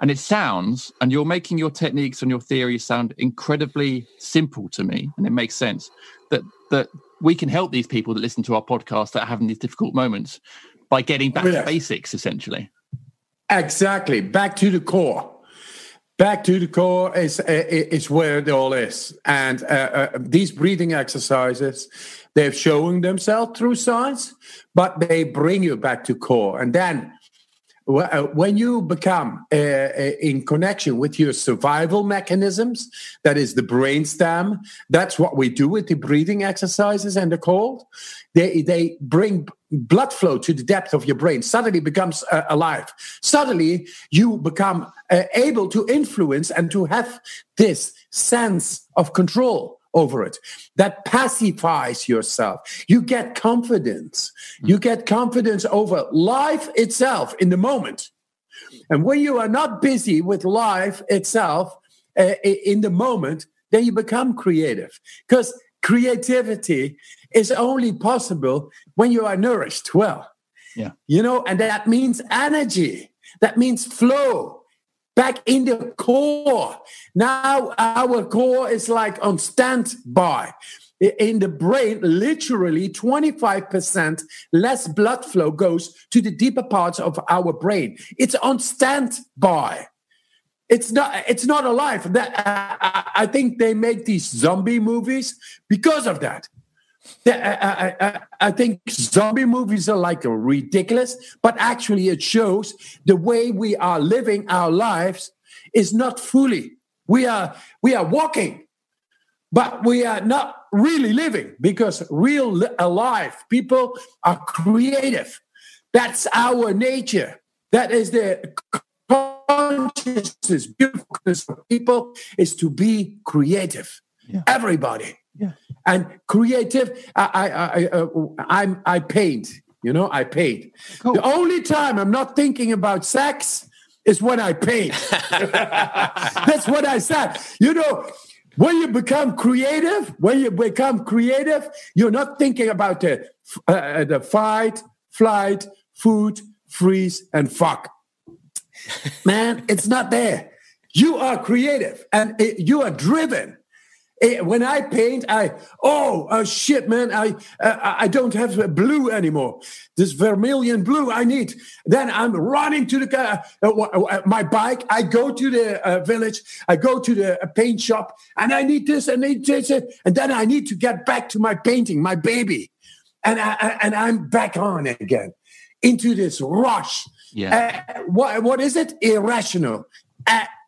And it sounds, and you're making your techniques and your theories sound incredibly simple to me, and it makes sense that that we can help these people that listen to our podcast that are having these difficult moments by getting back to basics, essentially. Exactly, back to the core back to the core is is where it all is and uh, uh, these breathing exercises they're showing themselves through science but they bring you back to core and then uh, when you become uh, uh, in connection with your survival mechanisms, that is the brainstem. That's what we do with the breathing exercises and the cold. They they bring blood flow to the depth of your brain. Suddenly becomes uh, alive. Suddenly you become uh, able to influence and to have this sense of control over it that pacifies yourself you get confidence hmm. you get confidence over life itself in the moment and when you are not busy with life itself uh, in the moment then you become creative because creativity is only possible when you are nourished well yeah you know and that means energy that means flow back in the core. Now our core is like on standby. in the brain, literally 25% less blood flow goes to the deeper parts of our brain. It's on standby. It's not. It's not alive. That I, I think they make these zombie movies because of that. I, I, I, think zombie movies are like ridiculous, but actually it shows the way we are living our lives is not fully. We are we are walking, but we are not really living because real alive people are creative. That's our nature. That is the consciousness, beautifulness of people is to be creative. Yeah. Everybody. And creative, I, I, I, uh, I'm, I paint. You know, I paint. Cool. The only time I'm not thinking about sex is when I paint. That's what I said. You know, when you become creative, when you become creative, you're not thinking about the uh, the fight, flight, food, freeze, and fuck. Man, it's not there. You are creative and it, you are driven when I paint, I oh, oh shit, man, I uh, I don't have blue anymore. This vermilion blue I need. Then I'm running to the car, uh, uh, my bike. I go to the uh, village. I go to the uh, paint shop, and I need this. I need this, and then I need to get back to my painting, my baby, and I, and I'm back on again into this rush. Yeah. Uh, what what is it? Irrational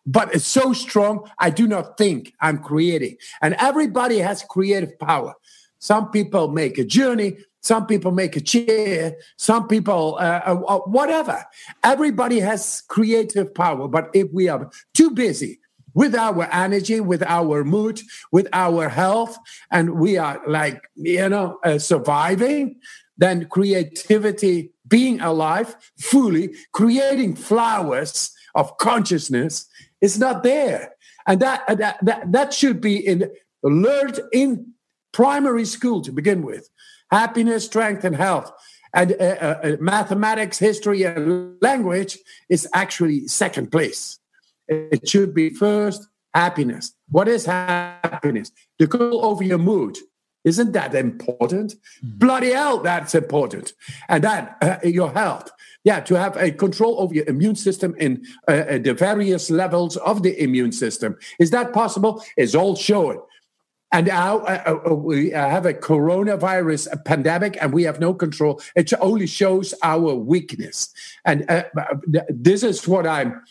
but it's so strong, I do not think I'm creating. And everybody has creative power. Some people make a journey, some people make a chair, some people, uh, uh, uh, whatever. Everybody has creative power. But if we are too busy with our energy, with our mood, with our health, and we are like, you know, uh, surviving, then creativity, being alive, fully creating flowers of consciousness it's not there. And that, that, that, that should be in, learned in primary school to begin with. Happiness, strength, and health. And uh, uh, uh, mathematics, history, and language is actually second place. It should be first happiness. What is happiness? The control over your mood. Isn't that important? Mm-hmm. Bloody hell, that's important. And that, uh, your health yeah, to have a control over your immune system in uh, uh, the various levels of the immune system. Is that possible? It's all shown. And now uh, uh, uh we have a coronavirus pandemic and we have no control. It only shows our weakness. And uh, this is what I'm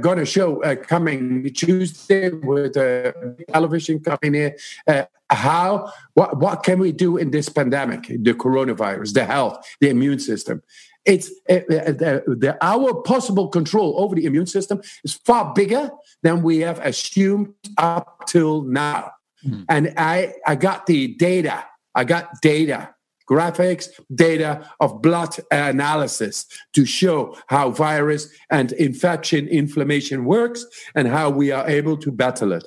going to show coming Tuesday with a television coming here. How, what, what can we do in this pandemic, the coronavirus, the health, the immune system? it's uh, the, the, our possible control over the immune system is far bigger than we have assumed up till now. Mm. And I, I got the data. I got data, graphics, data of blood analysis to show how virus and infection, inflammation works, and how we are able to battle it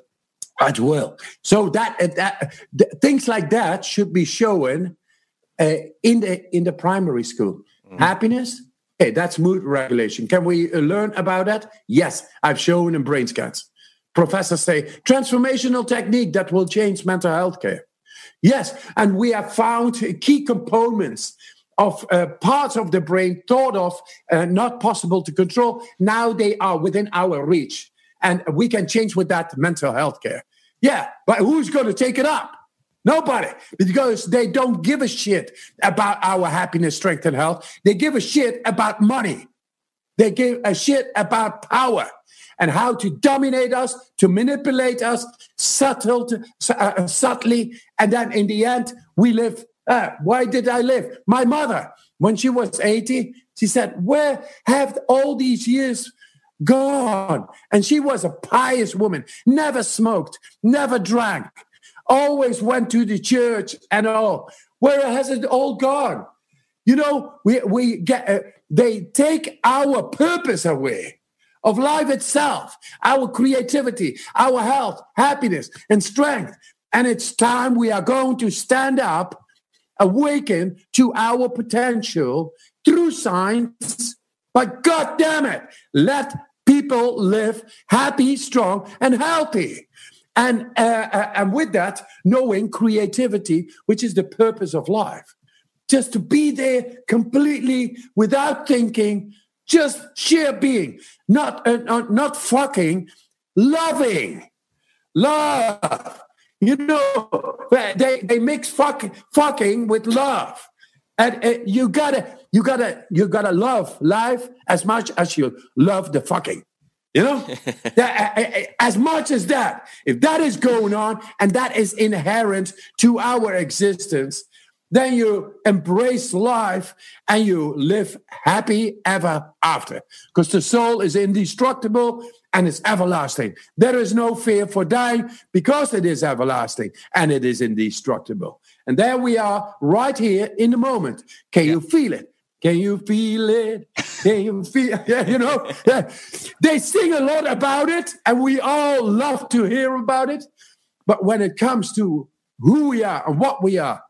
at well. So that, that things like that should be shown uh, in the in the primary school. Mm-hmm. Happiness, hey, that's mood regulation. Can we uh, learn about that? Yes, I've shown in brain scans. Professors say transformational technique that will change mental health care. Yes, and we have found key components of uh, parts of the brain thought of uh, not possible to control. Now they are within our reach, and we can change with that mental health care. Yeah, but who's going to take it up? Nobody, because they don't give a shit about our happiness, strength, and health. They give a shit about money. They give a shit about power and how to dominate us, to manipulate us subtle, uh, subtly. And then in the end, we live. Uh, why did I live? My mother, when she was 80, she said, Where have all these years gone? And she was a pious woman, never smoked, never drank always went to the church and all. Where has it all gone? You know, we, we get, uh, they take our purpose away of life itself, our creativity, our health, happiness, and strength. And it's time we are going to stand up, awaken to our potential through science. But God damn it, let people live happy, strong, and healthy. and uh, and with that, knowing creativity, which is the purpose of life, just to be there completely without thinking, just sheer being, not uh, not, fucking, loving, love. You know, they they mix fucking fucking with love. And uh, you gotta, you gotta, you gotta love life as much as you love the fucking. You know, that, uh, uh, as much as that, if that is going on and that is inherent to our existence, then you embrace life and you live happy ever after because the soul is indestructible and it's everlasting. There is no fear for dying because it is everlasting and it is indestructible. And there we are right here in the moment. Can yeah. you feel it? Can you feel it? Can you feel yeah, you know? Yeah. They sing a lot about it and we all love to hear about it. But when it comes to who we are and what we are,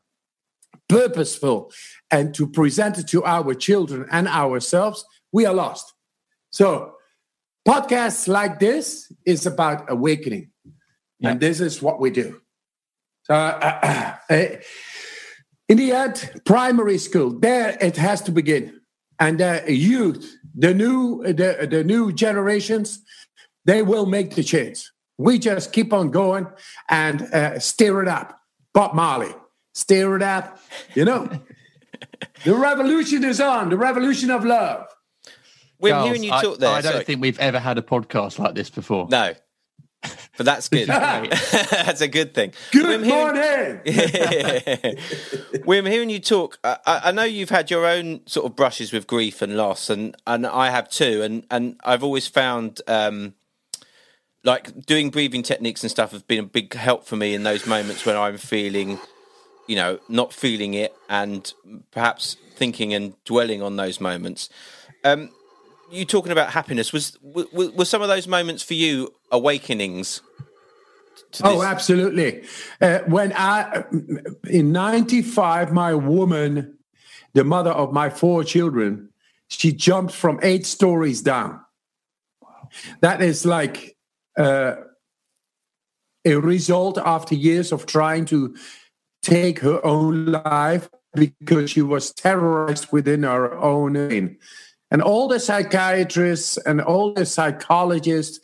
purposeful and to present it to our children and ourselves, we are lost. So, podcasts like this is about awakening. Yeah. And this is what we do. So, uh, uh, uh, in the end, primary school, there it has to begin. And the youth, the new, the, the new generations, they will make the change. We just keep on going and uh, stir it up. Bob Marley, stir it up. You know, the revolution is on. The revolution of love. We're Charles, hearing you talk I, there. I don't sorry. think we've ever had a podcast like this before. No, but that's good. that's a good thing. Good morning. We're hearing you talk. I, I, know you've had your own sort of brushes with grief and loss, and, and I have too. And and I've always found um, like doing breathing techniques and stuff have been a big help for me in those moments when I'm feeling you know, not feeling it and perhaps thinking and dwelling on those moments. Um, you talking about happiness was were, some of those moments for you awakenings? Oh, absolutely. Uh, when I in '95, my woman, the mother of my four children, she jumped from eight stories down. That is like uh, a result after years of trying to take her own life because she was terrorized within her own brain. And all the psychiatrists and all the psychologists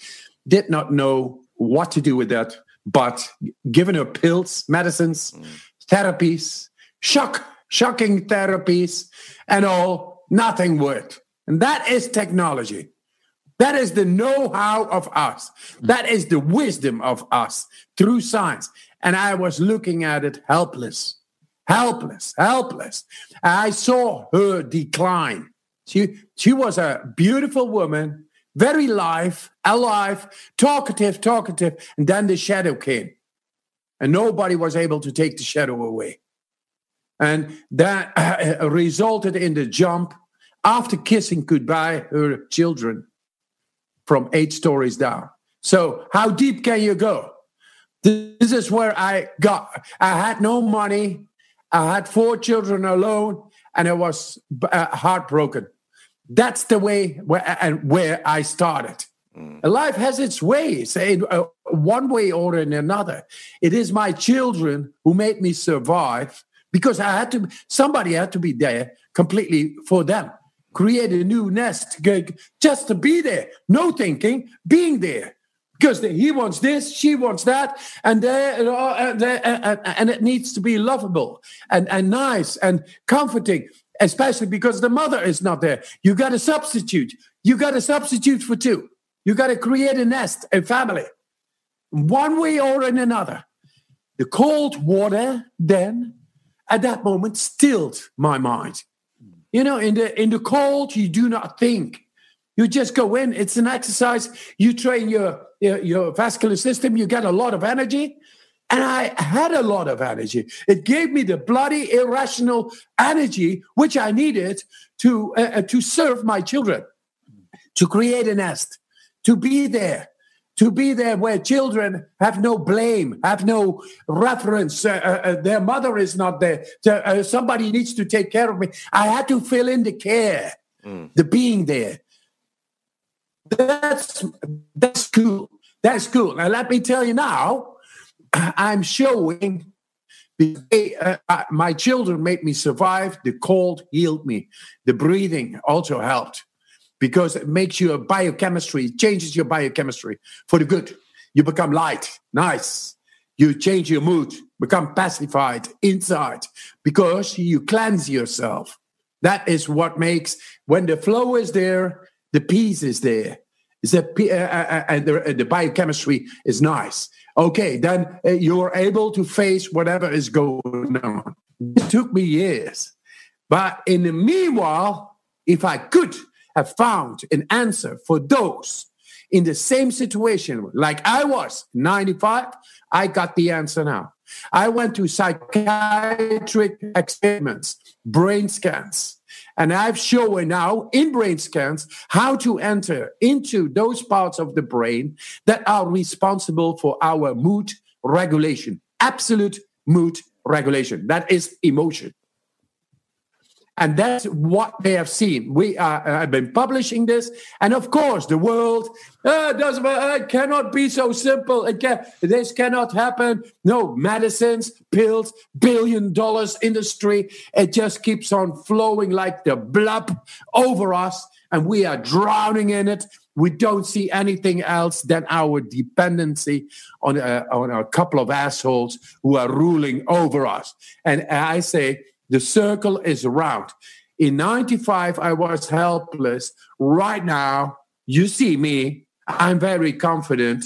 did not know what to do with that, but given her pills, medicines, mm. therapies, shock, shocking therapies, and all, nothing worked. And that is technology. That is the know how of us. Mm. That is the wisdom of us through science. And I was looking at it helpless, helpless, helpless. I saw her decline. She, she was a beautiful woman, very live, alive, talkative, talkative. And then the shadow came. And nobody was able to take the shadow away. And that uh, resulted in the jump after kissing goodbye her children from eight stories down. So, how deep can you go? This is where I got. I had no money. I had four children alone, and I was uh, heartbroken. That's the way where and where I started. Mm. Life has its ways, uh, one way or in another. It is my children who made me survive because I had to. Somebody had to be there completely for them. Create a new nest just to be there. No thinking, being there because he wants this, she wants that, and they, uh, and it needs to be lovable and, and nice and comforting, especially because the mother is not there. You got to substitute. You got to substitute for two. You got to create a nest, a family, one way or in another. The cold water then, at that moment, stilled my mind. You know, in the in the cold, you do not think. You just go in. It's an exercise. You train your, your, your vascular system. You get a lot of energy. And I had a lot of energy. It gave me the bloody irrational energy which I needed to uh, uh to serve my children, to create a nest, to be there, to be there where children have no blame, have no reference. Uh, uh, uh their mother is not there. Uh, somebody needs to take care of me. I had to fill in the care, mm. the being there. That's that's cool. That's cool. Now let me tell you now, I'm showing they, uh, uh, my children made me survive. The cold healed me. The breathing also helped because it makes your biochemistry, changes your biochemistry for the good. You become light, nice. You change your mood, become pacified inside because you cleanse yourself. That is what makes, when the flow is there, the peace is there. The, uh, uh, uh, and the, the biochemistry is nice. Okay, then uh, you're able to face whatever is going on. It took me years. But in the meanwhile, if I could have found an answer for those in the same situation like I was 95, I got the answer now. I went to psychiatric experiments, brain scans, and I've shown now in brain scans how to enter into those parts of the brain that are responsible for our mood regulation, absolute mood regulation. That is emotion. And that's what they have seen. We uh, have been publishing this. And of course, the world uh, does, uh, it cannot be so simple. It can, this cannot happen. No, medicines, pills, billion dollars industry. It just keeps on flowing like the blob over us. And we are drowning in it. We don't see anything else than our dependency on, uh, on a couple of assholes who are ruling over us. And I say, the circle is round. In 95, I was helpless. Right now, you see me, I'm very confident.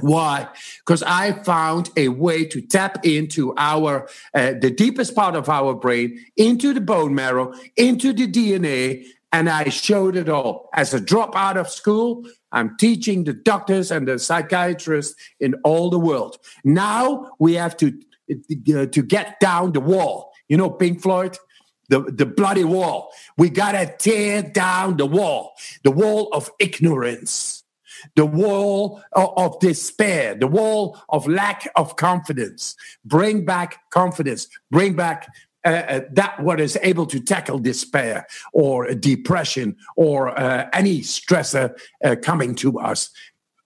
Why? Because I found a way to tap into our uh, the deepest part of our brain, into the bone marrow, into the DNA, and I showed it all. As a dropout of school, I'm teaching the doctors and the psychiatrists in all the world. Now we have to uh, to get down the wall. You know, Pink Floyd, the, the bloody wall. We got to tear down the wall, the wall of ignorance, the wall of, of despair, the wall of lack of confidence. Bring back confidence, bring back uh, uh, that what is able to tackle despair or depression or uh, any stressor uh, coming to us.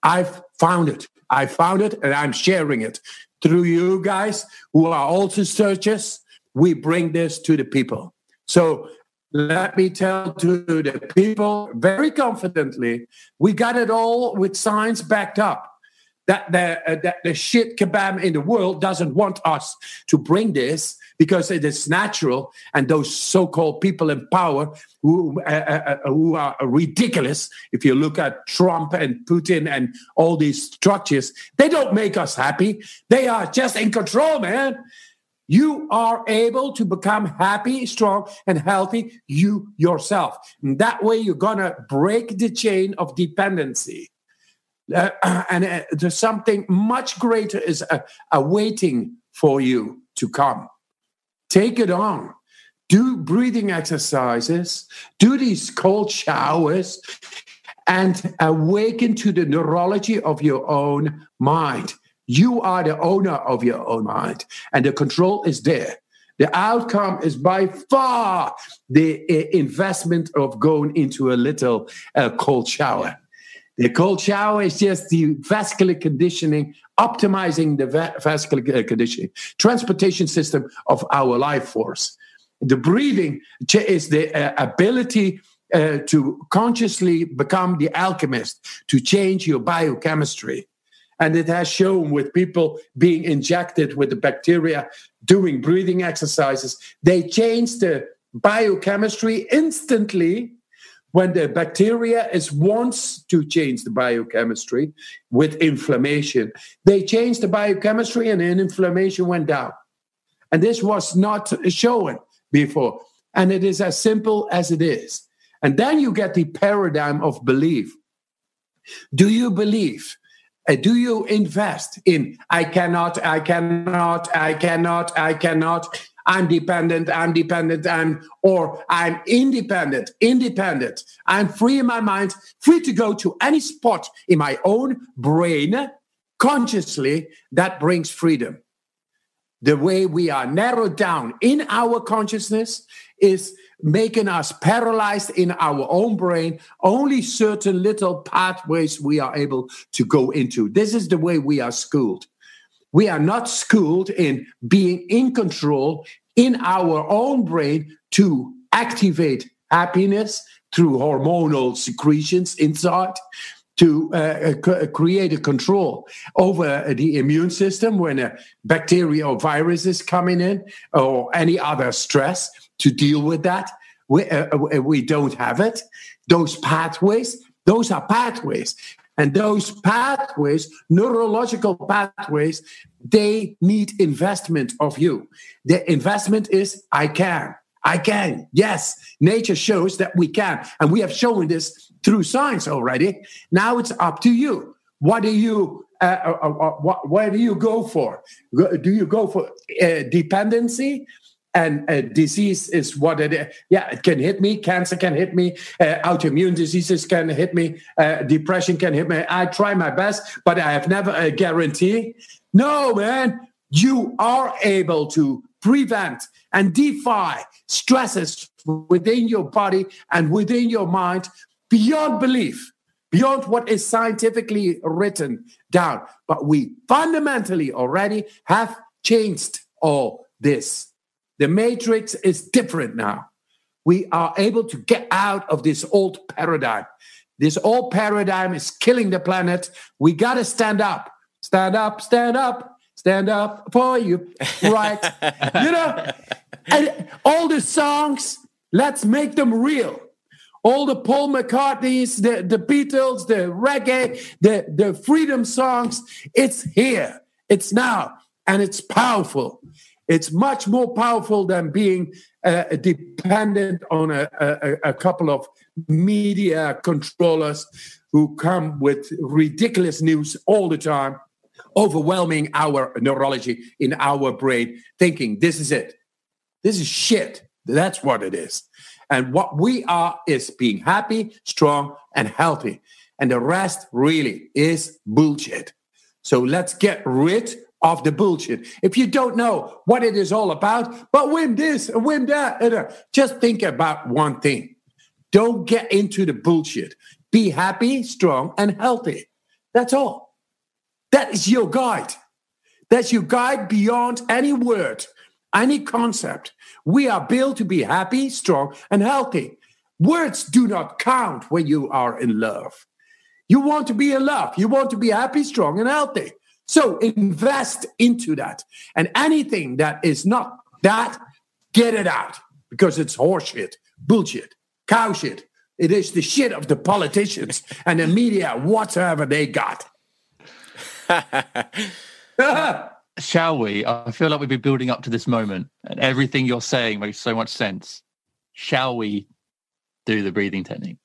I've found it. I found it and I'm sharing it through you guys who are also searchers we bring this to the people. So let me tell to the people very confidently, we got it all with science backed up. That the, uh, that the shit kebab in the world doesn't want us to bring this because it is natural, and those so-called people in power who uh, uh, uh who are ridiculous. If you look at Trump and Putin and all these structures, they don't make us happy. They are just in control, man you are able to become happy, strong, and healthy you yourself. And that way, you're going to break the chain of dependency. Uh, and uh, there's something much greater is uh, awaiting for you to come. Take it on. Do breathing exercises, do these cold showers, and awaken to the neurology of your own mind. You are the owner of your own mind, and the control is there. The outcome is by far the uh, investment of going into a little uh, cold shower. The cold shower is just the vascular conditioning, optimizing the va- vascular uh, conditioning, transportation system of our life force. The breathing is the uh, ability to consciously become the alchemist, to change your biochemistry. And it has shown with people being injected with the bacteria doing breathing exercises, they change the biochemistry instantly when the bacteria is wants to change the biochemistry with inflammation. They change the biochemistry and then inflammation went down. And this was not shown before. And it is as simple as it is. And then you get the paradigm of belief. Do you believe Uh, do you invest in I cannot, I cannot, I cannot, I cannot, I'm dependent, I'm dependent, I'm, or I'm independent, independent. I'm free in my mind, free to go to any spot in my own brain consciously that brings freedom. The way we are narrowed down in our consciousness is making us paralyzed in our own brain. Only certain little pathways we are able to go into. This is the way we are schooled. We are not schooled in being in control in our own brain to activate happiness through hormonal secretions inside to uh, uh, create a control over the immune system when a bacteria or virus is coming in or any other stress to deal with that. We, uh, uh we don't have it. Those pathways, those are pathways. And those pathways, neurological pathways, they need investment of you. The investment is I can. I can. Yes, nature shows that we can. And we have shown this through science already. Now it's up to you. What do you, uh, uh, uh, uh what, where do you go for? Do you go for uh, dependency? And uh, disease is what it is. Yeah, it can hit me. Cancer can hit me. autoimmune diseases can hit me. depression can hit me. I try my best, but I have never a guarantee. No, man, you are able to prevent and defy stresses within your body and within your mind beyond belief, beyond what is scientifically written down. But we fundamentally already have changed all this. The matrix is different now. We are able to get out of this old paradigm. This old paradigm is killing the planet. We got to stand up, stand up, stand up, stand up for you. Right. you know, and all the songs, let's make them real. All the Paul McCartney's, the, the Beatles, the reggae, the, the freedom songs, it's here. It's now. And it's powerful. It's much more powerful than being uh, dependent on a, a, a couple of media controllers who come with ridiculous news all the time, overwhelming our neurology in our brain, thinking this is it. This is shit. That's what it is. And what we are is being happy, strong, and healthy. And the rest really is bullshit. So let's get rid of the bullshit. If you don't know what it is all about, but win this and win that, uh, just think about one thing. Don't get into the bullshit. Be happy, strong, and healthy. That's all. That is your guide. That's your guide beyond any word any concept. We are built to be happy, strong, and healthy. Words do not count when you are in love. You want to be in love. You want to be happy, strong, and healthy. So invest into that. And anything that is not that, get it out because it's horseshit, bullshit, cow shit. It is the shit of the politicians and the media, whatever they got. shall we? I feel like we've been building up to this moment, and everything you're saying makes so much sense. Shall we do the breathing technique?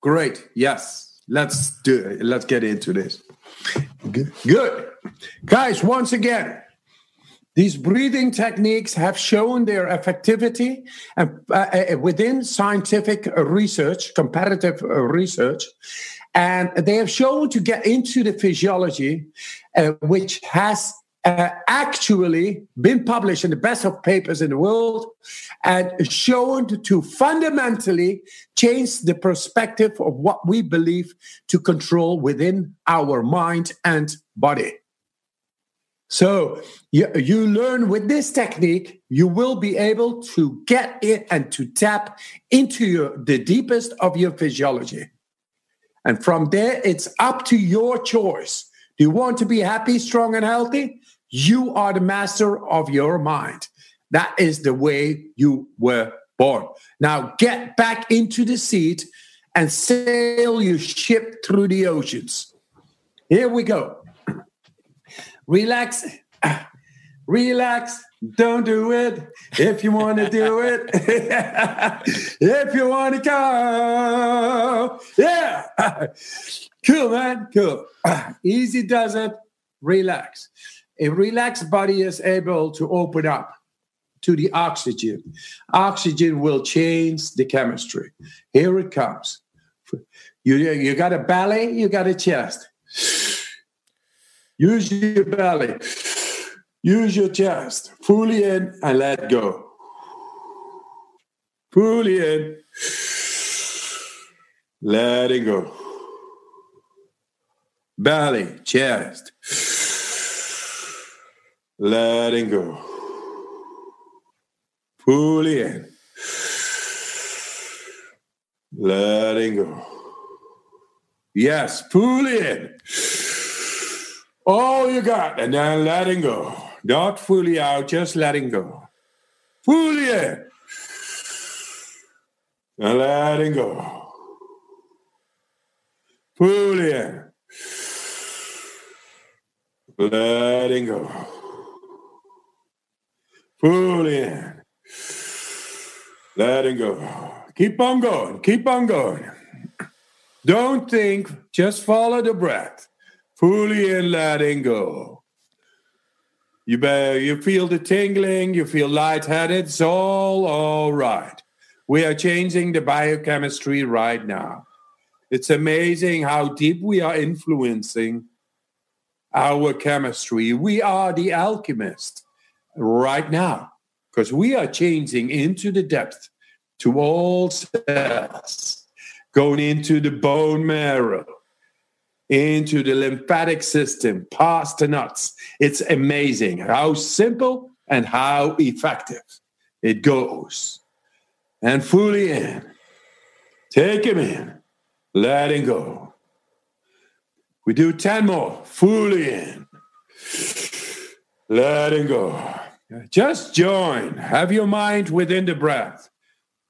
Great. Yes. Let's do it. Let's get into this. Good. Guys, once again, these breathing techniques have shown their effectivity and, uh, uh, within scientific research, comparative research, and they have shown to get into the physiology, uh, which has uh, actually been published in the best of papers in the world and shown to fundamentally change the perspective of what we believe to control within our mind and body. So you, you learn with this technique, you will be able to get it and to tap into your, the deepest of your physiology. And from there, it's up to your choice. Do you want to be happy, strong, and healthy? You are the master of your mind. That is the way you were born. Now get back into the seat and sail your ship through the oceans. Here we go. Relax. Relax. Don't do it if you want to do it. if you want to go. Yeah. cool, man. Cool. Easy does it. Relax. A relaxed body is able to open up to the oxygen. Oxygen will change the chemistry. Here it comes. You, you got a belly, you got a chest. Use your belly. Use your chest. Fully in and let go. Fully in. Letting go. Belly, chest letting go. Fully in, letting go. Yes, fully in. All you got, and then letting go. Not fully out, just letting go. Fully in. And letting go. Fully in. Letting go. Fully in. Letting go. Keep on going. Keep on going. Don't think, just follow the breath. Fully in, letting go. You, be, you feel the tingling, you feel lightheaded, it's all all right. We are changing the biochemistry right now. It's amazing how deep we are influencing our chemistry. We are the alchemist right now because we are changing into the depth to all cells, going into the bone marrow, into the lymphatic system, past the nuts. It's amazing how simple and how effective it goes. And fully in, take him in, letting go. We do 10 more, fully in. Letting go. Just join. Have your mind within the breath.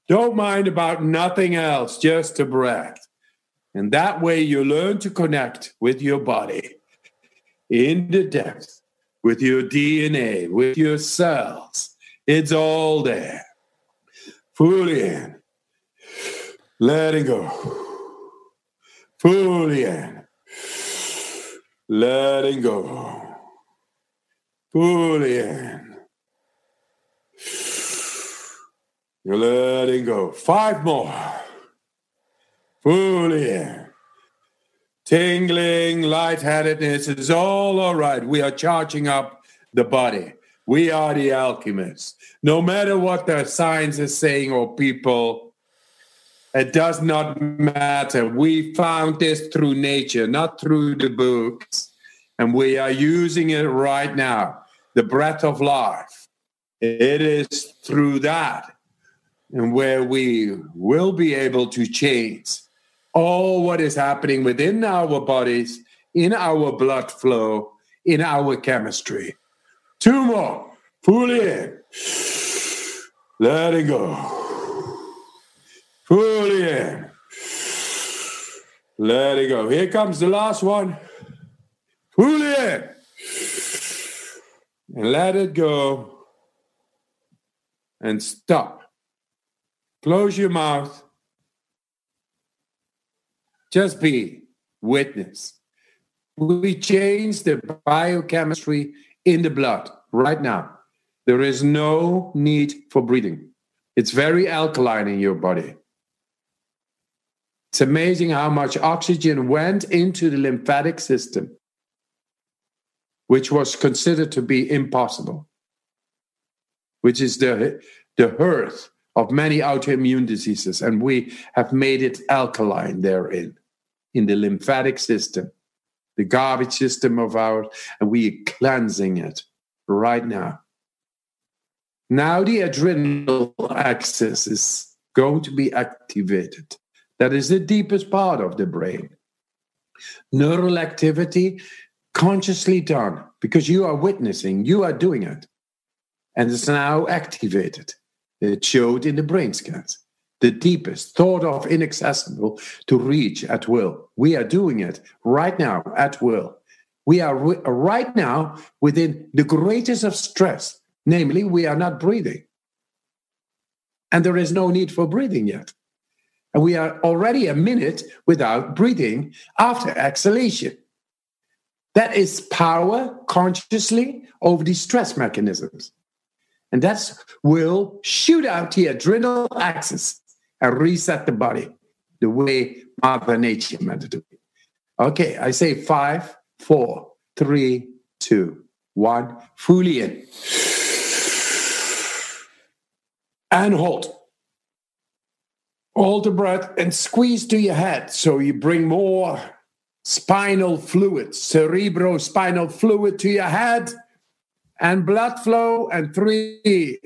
Don't mind about nothing else, just the breath. And that way you learn to connect with your body in the depth, with your DNA, with your cells. It's all there. Fully in. Letting go. Fully in letting go, fully in. You're letting go. Five more. Fully in. Tingling, lightheadedness is all all right. We are charging up the body. We are the alchemists. No matter what the science is saying or people, it does not matter. We found this through nature, not through the books. And we are using it right now. The breath of life. It is through that and where we will be able to change all what is happening within our bodies, in our blood flow, in our chemistry. Two more. Fully in. Let it go. Fully in. Let it go. Here comes the last one. Fully in. And let it go. And stop. Close your mouth. Just be witness. We change the biochemistry in the blood right now. There is no need for breathing. It's very alkaline in your body. It's amazing how much oxygen went into the lymphatic system, which was considered to be impossible, which is the, the hearth of many autoimmune diseases. And we have made it alkaline therein, in the lymphatic system, the garbage system of ours, and we are cleansing it right now. Now the adrenal axis is going to be activated. That is the deepest part of the brain. Neural activity consciously done because you are witnessing, you are doing it. And it's now activated. It showed in the brain scans. The deepest, thought of inaccessible to reach at will. We are doing it right now at will. We are right now within the greatest of stress, namely, we are not breathing. And there is no need for breathing yet. And we are already a minute without breathing after exhalation. That is power consciously over the stress mechanisms. And that will shoot out the adrenal axis and reset the body the way Mother Nature meant to it. Okay, I say five, four, three, two, one, fully in. And hold hold the breath and squeeze to your head so you bring more spinal fluid, cerebrospinal fluid to your head and blood flow, and three,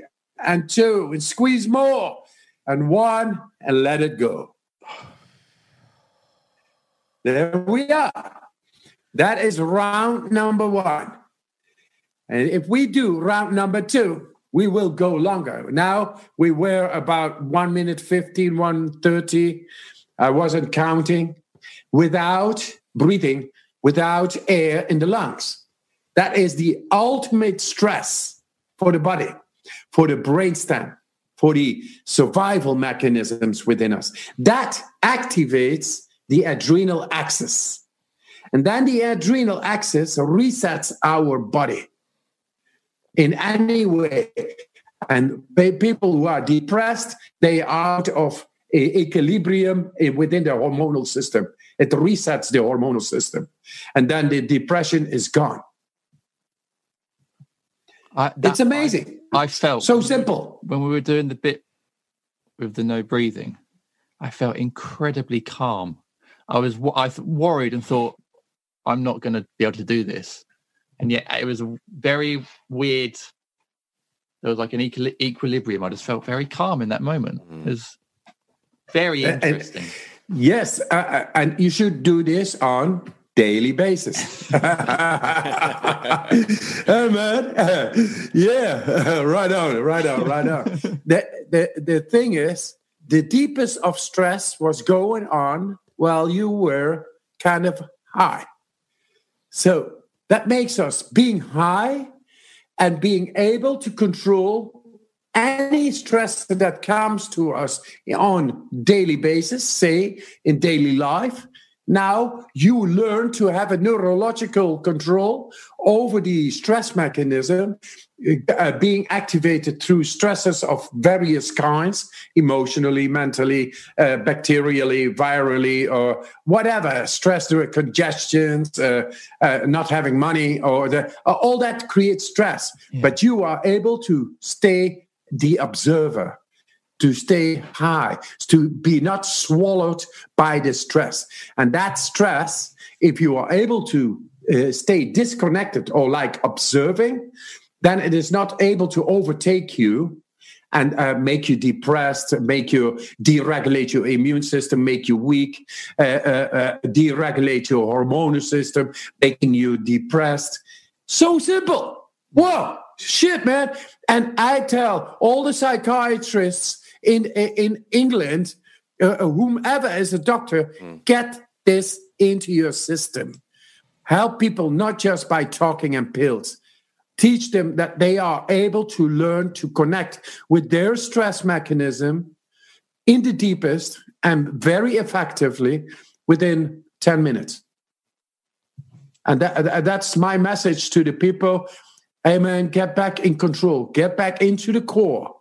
and two, and squeeze more, and one, and let it go. There we are. That is round number one. And if we do round number two, we will go longer. Now we were about one minute 15, 130. I wasn't counting without breathing, without air in the lungs. That is the ultimate stress for the body, for the brainstem, for the survival mechanisms within us. That activates the adrenal axis. And then the adrenal axis resets our body in any way. And people who are depressed, they are out of equilibrium eh, within their hormonal system. It resets the hormonal system. And then the depression is gone. I, it's amazing. I, I, felt so simple. When we were doing the bit with the no breathing, I felt incredibly calm. I was I worried and thought I'm not going to be able to do this, and yet it was very weird. There was like an equil- equilibrium. I just felt very calm in that moment. Mm. It was very interesting. And, yes, uh, uh, and you should do this on daily basis. hey man, yeah, right on, right on, right on. the, the the thing is, the deepest of stress was going on while you were kind of high. So that makes us being high and being able to control any stress that comes to us on daily basis say in daily life now you learn to have a neurological control over the stress mechanism uh, being activated through stresses of various kinds emotionally, mentally, uh, bacterially, virally, or whatever stress through congestions, uh, uh, not having money, or the, uh, all that creates stress. Yeah. But you are able to stay the observer to stay high, to be not swallowed by the stress. And that stress, if you are able to uh, stay disconnected or like observing, then it is not able to overtake you and uh, make you depressed, make you deregulate your immune system, make you weak, uh, uh, uh deregulate your hormonal system, making you depressed. So simple. Whoa, shit, man. And I tell all the psychiatrists in in England, uh, uh, whomever is a doctor, mm. get this into your system. Help people not just by talking and pills. Teach them that they are able to learn to connect with their stress mechanism in the deepest and very effectively within 10 minutes. And that, that's my message to the people. Amen. Get back in control, get back into the core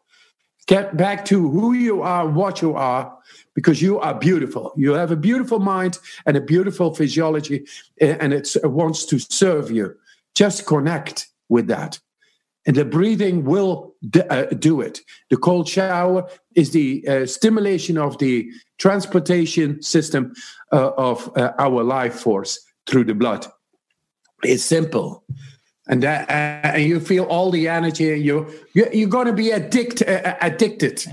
Get back to who you are, what you are, because you are beautiful. You have a beautiful mind and a beautiful physiology, and it wants to serve you. Just connect with that. And the breathing will uh, do it. The cold shower is the uh, stimulation of the transportation system uh, of uh, our life force through the blood. It's simple and that, uh, and you feel all the energy you, you you're going to be addict, uh, uh addicted.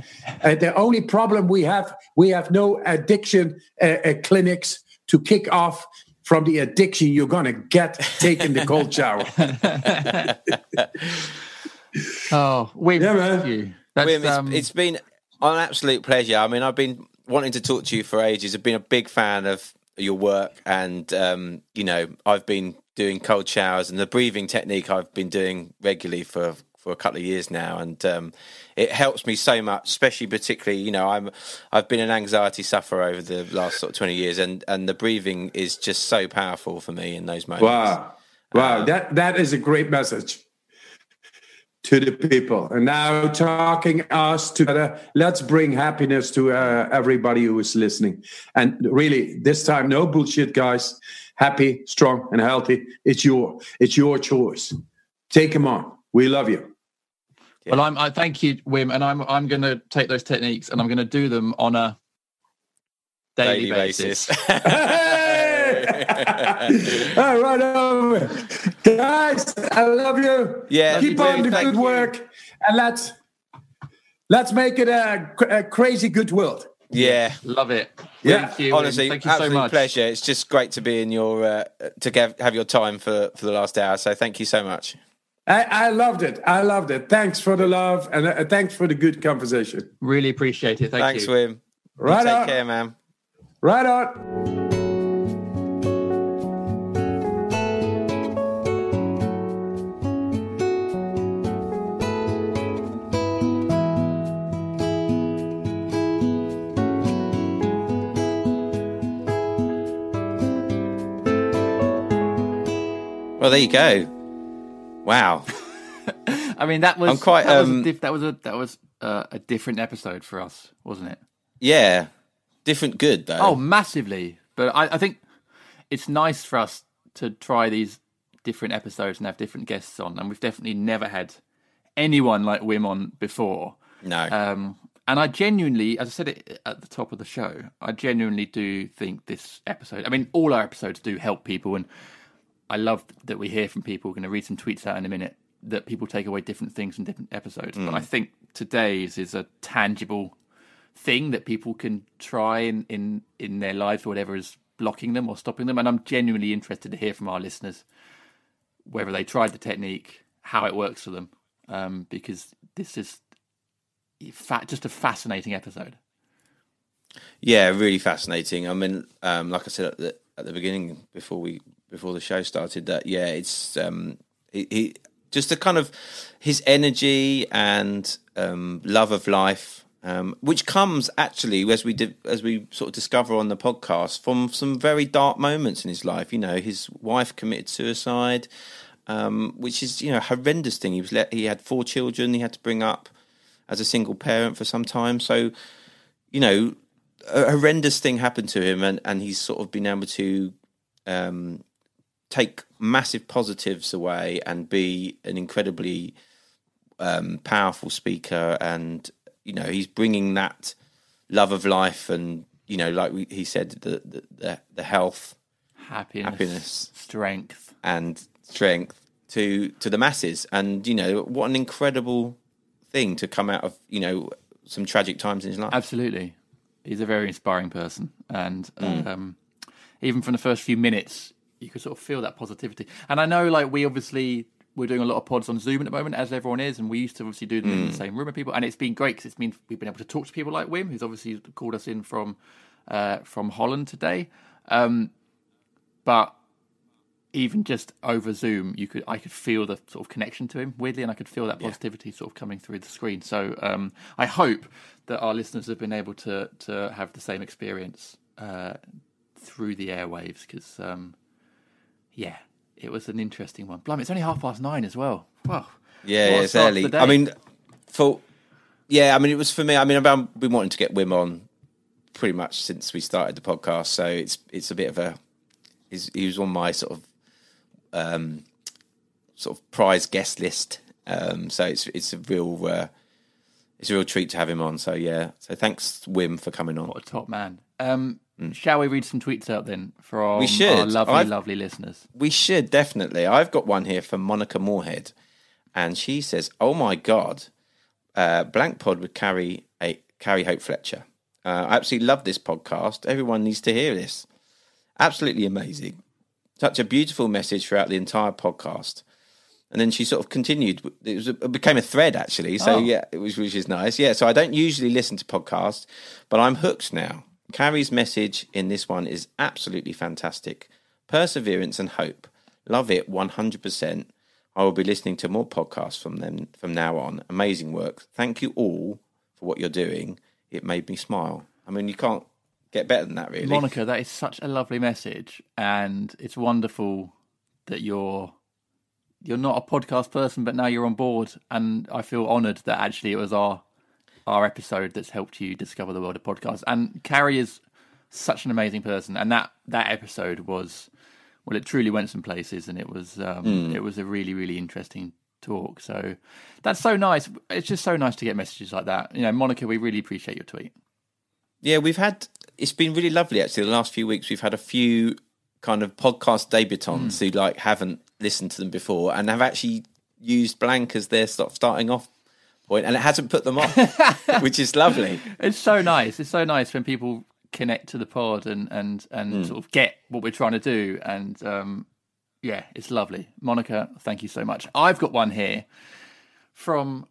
Uh, the only problem we have we have no addiction uh, uh, clinics to kick off from the addiction you're going to get taking the cold shower. Oh we yeah, man. you. Wim, it's, um... it's been an absolute pleasure. I mean i've been wanting to talk to you for ages. I've been a big fan of your work and um, you know i've been doing cold showers and the breathing technique I've been doing regularly for for a couple of years now, and um, it helps me so much. Especially, particularly, you know, I'm I've been an anxiety sufferer over the last sort of twenty years, and and the breathing is just so powerful for me in those moments. Wow, wow, um, that that is a great message to the people. And now, talking us together, let's bring happiness to uh, everybody who is listening. And really, this time, no bullshit, guys happy, strong, and healthy. It's your it's your choice. Take them on. We love you. Yeah. Well, I'm. I thank you, Wim, and I'm. I'm going to take those techniques and I'm going to do them on a daily, daily basis. basis. hey! All right, over. Guys, I love you. Yeah, keep you on too. the Thank good you. work, and let's let's make it a, a crazy good world. Yeah. Love it. Yeah, Thank you. Honestly, thank you so much. pleasure. It's just great to be in your uh, to get, have your time for for the last hour. So thank you so much. I, I loved it. I loved it. Thanks for the love and uh, thanks for the good conversation. Really appreciate it. Thank Thanks, you. Wim. You Right take on. care, man. Right on. Well, there you go. Wow. I mean, that was I'm quite, that, was um, a diff- that was a that was uh, a different episode for us, wasn't it? Yeah. Different good though. Oh, massively. But I, I think it's nice for us to try these different episodes and have different guests on, and we've definitely never had anyone like Wim on before. no. Um, and I genuinely, as I said it at the top of the show, I genuinely do think this episode. I mean, all our episodes do help people, and I love that we hear from people. We're going to read some tweets out in a minute that people take away different things from different episodes. But I think today's is a tangible thing that people can try in, in in their lives, or whatever is blocking them or stopping them. And I'm genuinely interested to hear from our listeners whether they tried the technique, how it works for them, um, because this is fa- just a fascinating episode. Yeah, really fascinating. I mean, um, like I said at the, at the beginning before we before the show started, that yeah, it's um, he, he just the kind of his energy and um, love of life, um, which comes actually as we as we sort of discover on the podcast from some very dark moments in his life. You know, his wife committed suicide, um, which is you know a horrendous thing. He was let, he had four children. He had to bring up as a single parent for some time. So you know, a horrendous thing happened to him, and, and he's sort of been able to um, take massive positives away and be an incredibly um, powerful speaker. And you know, he's bringing that love of life, and you know, like we, he said, the, the the the health Happiness, Happiness. strength. and strength to to the masses. And you know, what an incredible thing to come out of you know some tragic times in his life. Absolutely, he's a very inspiring person, and Mm. um, even from the first few minutes, you could sort of feel that positivity. And I know, like we obviously we're doing a lot of pods on Zoom at the moment, as everyone is, and we used to obviously do them in Mm. the same room with people, and it's been great because it's been we've been able to talk to people like Wim, who's obviously called us in from uh, from Holland today. Um, but even just over Zoom, you could I could feel the sort of connection to him weirdly, and I could feel that positivity sort of coming through the screen. So um, I hope that our listeners have been able to to have the same experience uh, through the airwaves because um, yeah, it was an interesting one. Blimey, it's only half past nine as well. Wow. Yeah, yeah, it's early. I mean, for yeah, I mean, it was for me. I mean, I've been been wanting to get Wim on pretty much since we started the podcast, so it's it's a bit of a. He's, he was on my sort of um, sort of prize guest list, um, so it's it's a real uh, it's a real treat to have him on. So yeah, so thanks Wim for coming on. What a top man. Um, Shall we read some tweets out then from. We should. our lovely, I've- lovely listeners? We should definitely. I've got one here from Monica Moorhead, and she says, "Oh my god, uh, Blank Pod would carry a Carrie Hope Fletcher. Uh, I absolutely love this podcast. Everyone needs to hear this. Absolutely amazing. Such a beautiful message throughout the entire podcast." And then she sort of continued. It was it became a thread actually. So Oh. yeah, it was which is nice. Yeah. So I don't usually listen to podcasts, but I'm hooked now. Carrie's message in this one is absolutely fantastic. Perseverance and hope. Love it 100%. I will be listening to more podcasts from them from now on. Amazing work. Thank you all for what you're doing. It made me smile. I mean, you can't get better than that, really. Monica, that is such a lovely message, and it's wonderful that you're you're not a podcast person, but now you're on board, and I feel honoured that actually it was our our episode that's helped you discover the world of podcasts. And Carrie is such an amazing person, and that that episode was well, it truly went some places, and it was um, it was a really really interesting talk. So that's so nice. It's just so nice to get messages like that. You know, Monica, we really appreciate your tweet. Yeah, we've had. It's been really lovely actually. The last few weeks, we've had a few kind of podcast debutants who like haven't listened to them before and have actually used blank as their sort of starting off point, and it hasn't put them off, which is lovely. It's so nice. It's so nice when people connect to the pod and and and Hmm. sort of get what we're trying to do. And um, yeah, it's lovely. Monica, thank you so much. I've got one here from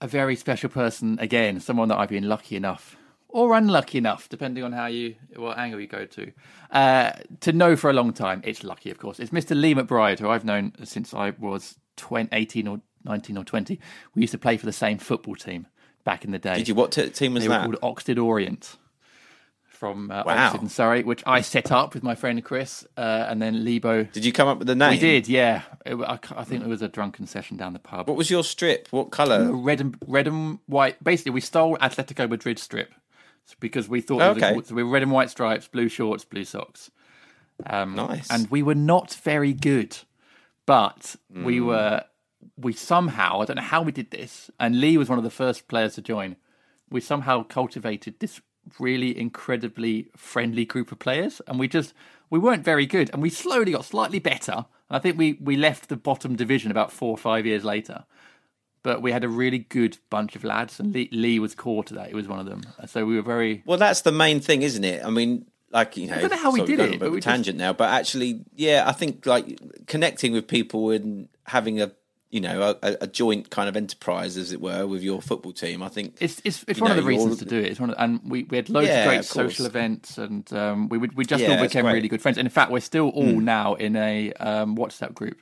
a very special person again, someone that I've been lucky enough or unlucky enough, depending on how you what angle you go to, uh, to know for a long time. It's lucky, of course. It's Mr. Lee McBride, who I've known since I was 20, 18 or 19 or 20. We used to play for the same football team back in the day. Did you? What t- team was They that? were called Oxted Orient from uh, Wow. Oxted and Surrey, which I set up with my friend Chris, uh, and then Lebo. Did you come up with the name? We did, yeah. It, I, I think it was a drunken session down the pub. What was your strip? What colour? red and red and white. Basically, we stole Atletico Madrid strip because we thought it was a Okay. so we were red and white stripes, blue shorts, blue socks. Um, Nice. And we were not very good, but we Hmm. were. We somehow I don't know how we did this, and Lee was one of the first players to join. We somehow cultivated this really incredibly friendly group of players, and we just we weren't very good, and we slowly got slightly better. And I think we we left the bottom division about four or five years later but we had a really good bunch of lads, and Lee, Lee was core to that. He was one of them. So we were very. Well, that's the main thing, isn't it? I mean, like you know, don't know how we did it, a bit but of a we just- tangent now, but actually, yeah, I think like connecting with people and having a you know a, a joint kind of enterprise, as it were, with your football team. I think It's it's, it's one of the reasons to do it. It's one of, and we, we had loads Yeah, of great of social events, and um, we would we just Yeah, all became. Really good friends. And in fact, we're still all now in a um, WhatsApp group,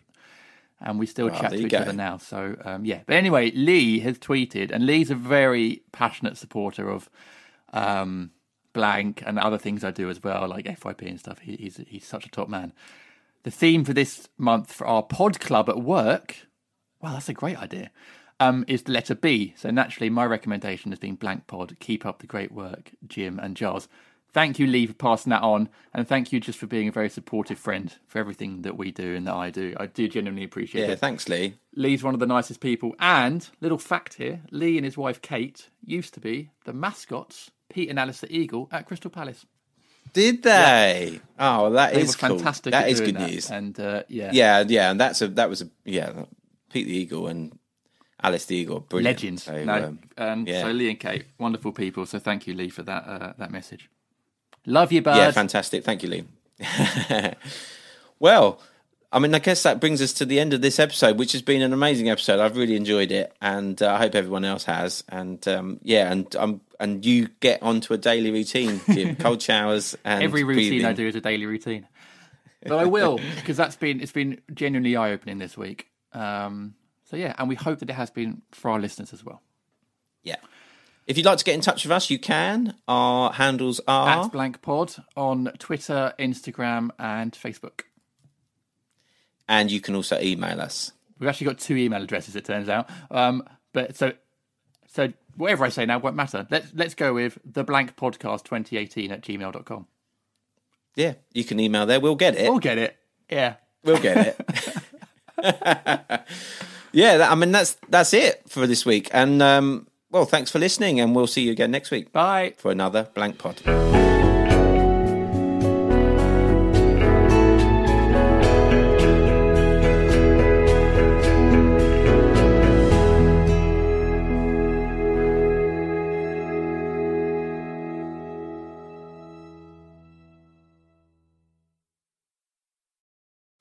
and we still chat there to each go. other now. So um, yeah. But anyway, Lee has tweeted, and Lee's a very passionate supporter of um, blank and other things I do as well, like FYP and stuff. He, he's he's such a top man. The theme for this month for our pod club at work, wow, that's a great idea, um, is the letter B. So naturally, my recommendation has been blank pod. Keep up the great work, Jim and Giles. Thank you, Lee, for passing that on, and thank you just for being a very supportive friend for everything that we do and that I do. I do genuinely appreciate yeah, it. thanks, Lee. Lee's one of the nicest people. And little fact here: Lee and his wife Kate used to be the mascots, Pete and Alice the Eagle, at Crystal Palace. Did they? Oh, that They is cool. fantastic. That at good that. news. And uh, yeah, Yeah, yeah, and that's a that was a yeah, Pete the Eagle and Alice the Eagle, brilliant. legends. So, no, um, and yeah. so Lee and Kate, wonderful people. So thank you, Lee, for that uh, that message. Love you, bud. Yeah, fantastic. Thank you, Lee. well, I mean, I guess that brings us to the end of this episode, which has been an amazing episode. I've really enjoyed it, and uh, I hope everyone else has. And um, yeah, and um, and you get onto a daily routine, Jim. Cold showers and Every routine breathing. I do is a daily routine, but I will because that's been it's been genuinely eye opening this week. Um, so yeah, and we hope that it has been for our listeners as well. Yeah. If you'd like to get in touch with us, you can. Our handles are At Blank Pod on Twitter, Instagram, and Facebook. and you can also email us. We've actually got two email addresses, it turns out. Um, but so, so whatever I say now won't matter. Let's let's go with the blank podcast 2018 at gmail.com. Yeah, you can email there. We'll get it. We'll get it. Yeah. We'll get it. yeah, that, I mean that's that's it for this week. And um, well, thanks for listening, and we'll see you again next week Bye. for another blank pod.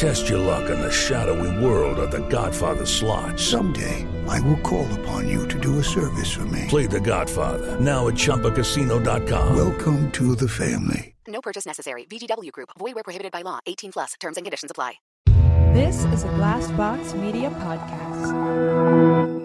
Test your luck in the shadowy world of The Godfather slot. Someday, I will call upon you to do a service for me. Play The Godfather now at ChumbaCasino.com. Welcome to the family. No purchase necessary. VGW Group. Void where prohibited by law. 18 plus. Terms and conditions apply. This is a Glassbox Media podcast.